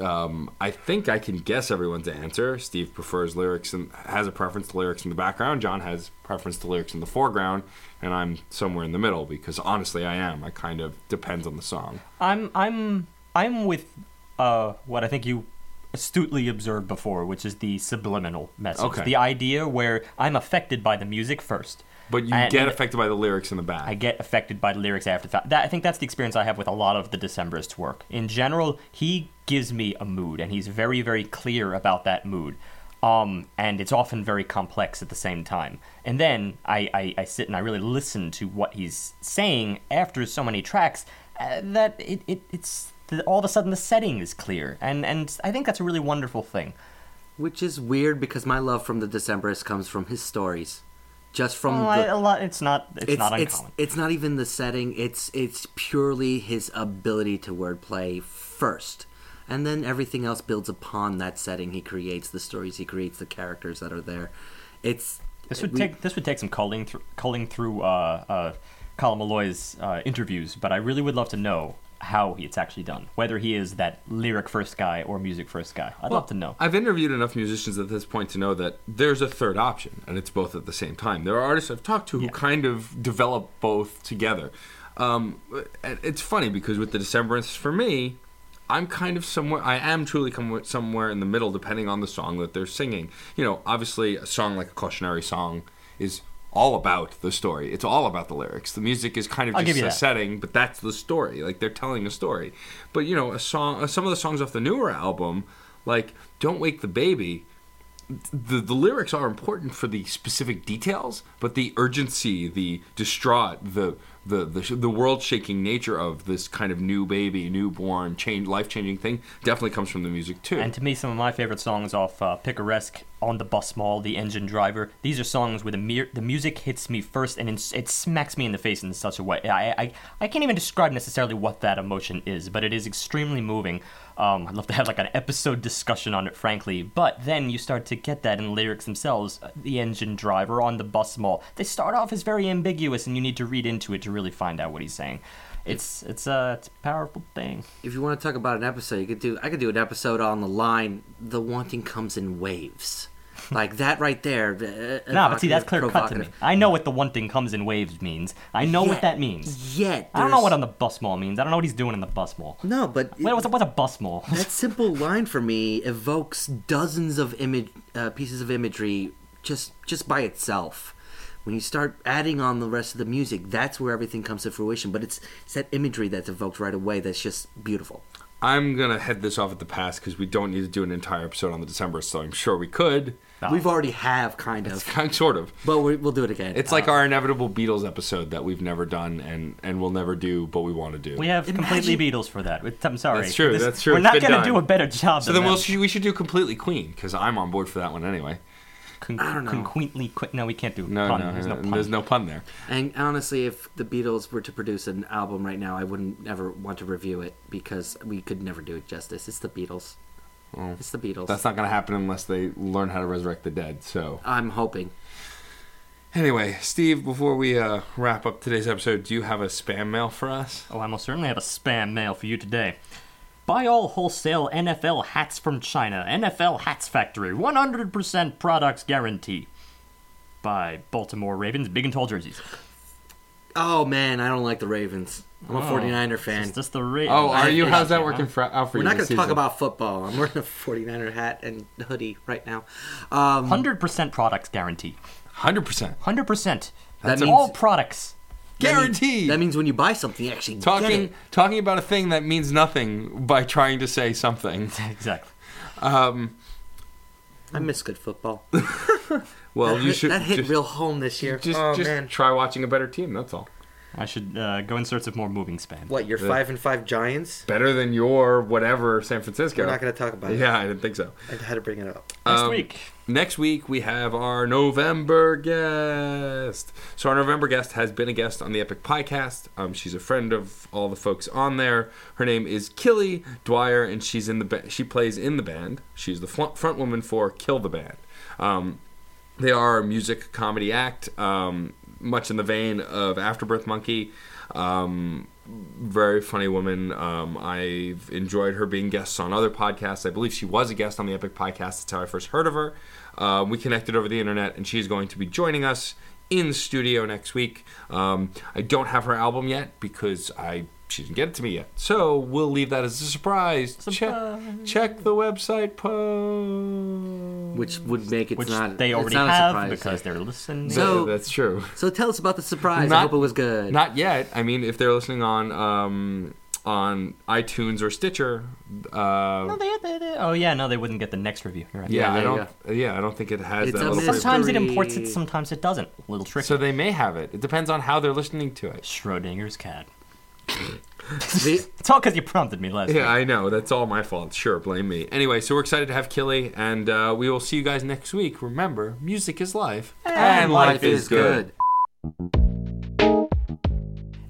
Um, I think I can guess everyone's answer. Steve prefers lyrics and has a preference to lyrics in the background. John has preference to lyrics in the foreground, and I'm somewhere in the middle because honestly, I am. I kind of depends on the song. I'm I'm I'm with uh, what I think you astutely observed before, which is the subliminal message. Okay. The idea where I'm affected by the music first. But you And- get and affected by the lyrics in the back. I get affected by the lyrics after the fact. That, I think that's the experience I have with a lot of the Decemberist work. In general, he gives me a mood, and he's very, very clear about that mood. Um, and it's often very complex at the same time. And then I, I, I sit and I really listen to what he's saying after so many tracks uh, that it, it, it's the, all of a sudden the setting is clear. And, and I think that's a really wonderful thing. Which is weird because my love from the Decemberists comes from his stories. Just from Well, the a lot, it's not it's, it's, not it's, uncommon. it's not even the setting. It's it's purely his ability to wordplay first, and then everything else builds upon that setting. He creates the stories. He creates the characters that are there. It's This would we- take this would take some culling through culling through uh, uh, Colin Meloy's uh, interviews, but I really would love to know how it's actually done. Whether he is that lyric first guy or music first guy, I'd love to know. I've interviewed enough musicians at this point to know that there's a third option, and it's both at the same time. There are artists I've talked to who Yeah. kind of develop both together. Um, and it's funny because with the Decemberists, for me, I'm kind of somewhere. I am truly somewhere in the middle, depending on the song that they're singing. You know, obviously, a song like a cautionary song is all about the story. It's all about the lyrics. The music is kind of just a that. setting, but that's the story. Like they're telling a story. But you know, a song. uh, Some of the songs off the newer album, like "Don't Wake the Baby." the the lyrics are important for the specific details, but the urgency, the distraught, the the the, the world shaking nature of this kind of new baby, newborn, change life changing thing definitely comes from the music too. And to me, some of my favorite songs off uh, Picaresque, On the Bus Mall, The Engine Driver, these are songs where the, the music hits me first and it smacks me in the face in such a way. I, I, I can't even describe necessarily what that emotion is, but it is extremely moving. Um, I'd love to have like an episode discussion on it, frankly. But then you start to get that in the lyrics themselves. Uh, The Engine Driver, On the Bus Mall, they start off as very ambiguous and you need to read into it to really find out what he's saying. It's it's a it's a powerful thing. If you want to talk about an episode, you could do. I could do an episode on the line. The wanting comes in waves, like that right there. uh, No, but see, that's clear evocative, cut to me. I know what the wanting comes in waves means. I know what that means. Yet I don't know what on the bus mall means. I don't know what he's doing in the bus mall. No, but Wait, what's a, what's a bus mall? that simple line for me evokes dozens of image uh, pieces of imagery just just by itself. When you start adding on the rest of the music, that's where everything comes to fruition. But it's, it's that imagery that's evoked right away that's just beautiful. I'm gonna head this off at the pass because we don't need to do an entire episode on the December, so I'm sure we could. No. We've already have kind of, Kind sort of. but we, we'll do it again. It's like uh, our inevitable Beatles episode that we've never done and and we'll never do, but we want to do. We have completely Beatles for that. I'm sorry. That's true, This- that's true. We're It's not gonna do a better job. so than then we'll that. we should do completely Queen because I'm on board for that one anyway. Con- I don't know. Conquaintly qu- No, we can't do No, pun. no, There's no pun. there's no pun there. And honestly, if the Beatles were to produce an album right now, I wouldn't ever want to review it because we could never do it justice. It's the Beatles. It's the Beatles. That's not going to happen unless they learn how to resurrect the dead. So, I'm hoping. anyway, Steve, before we uh, wrap up today's episode, do you have a spam mail for us? Oh, I most certainly have a spam mail for you today. Buy all wholesale NFL hats from China. NFL Hats Factory. 100% products guarantee. By Baltimore Ravens. Big and tall jerseys. Oh man, I don't like the Ravens. I'm a 49er fan. It's just the Ravens. Oh, are you? How's that working for, out for We're you? not going this to talk season? about football. I'm wearing a 49er hat and hoodie right now. Um, 100% products guarantee. 100%. 100%. That all means- products. that means- Guaranteed. That means when you buy something, you actually get talking it. talking about a thing that means nothing by trying to say something. Exactly. Um, I miss good football. well, that you hit, should that hit just, real home this year. just, oh just man, try watching a better team. That's all. I should uh, go in search of more moving span. what? You're five and five Giants? Better than your whatever San Francisco. We're not going to talk about it. Yeah, I didn't think so. I had to bring it up. Next Um, week. Next week we have our November guest. So our November guest has been a guest on the Epic Podcast. Um, she's a friend of all the folks on there. Her name is Killy Dwyer, and she's in the ba- she plays in the band. She's the front, front woman for Kill the Band. Um, they are a music comedy act, um, much in the vein of Afterbirth Monkey. Um, very funny woman. Um, I've enjoyed her being guests on other podcasts. I believe she was a guest on the Epic Podcast. That's how I first heard of her. Uh, we connected over the internet, and she's going to be joining us in studio next week. Um, I don't have her album yet because I she didn't get it to me yet. So we'll leave that as a surprise. Check, check the website post. Which would make it Which not. they it's already not a have surprise. because they're listening. So- that's true. So tell us about the surprise. I hope it was good. Not yet. I mean, if they're listening on um, on iTunes or Stitcher, uh, No, they, they, they- oh yeah, no, they wouldn't get the next review. Right. yeah, Yeah, I don't. Yeah, I don't think it has It's that a little. mystery. preview. Sometimes it imports it, sometimes it doesn't. A little tricky. So they may have it. It depends on how they're listening to it. Schrodinger's cat. The- It's all because you prompted me last Yeah, week. I know. That's all my fault. Sure, blame me. Anyway, so we're excited to have Killy, and uh, we will see you guys next week. Remember, music is life, and life is good.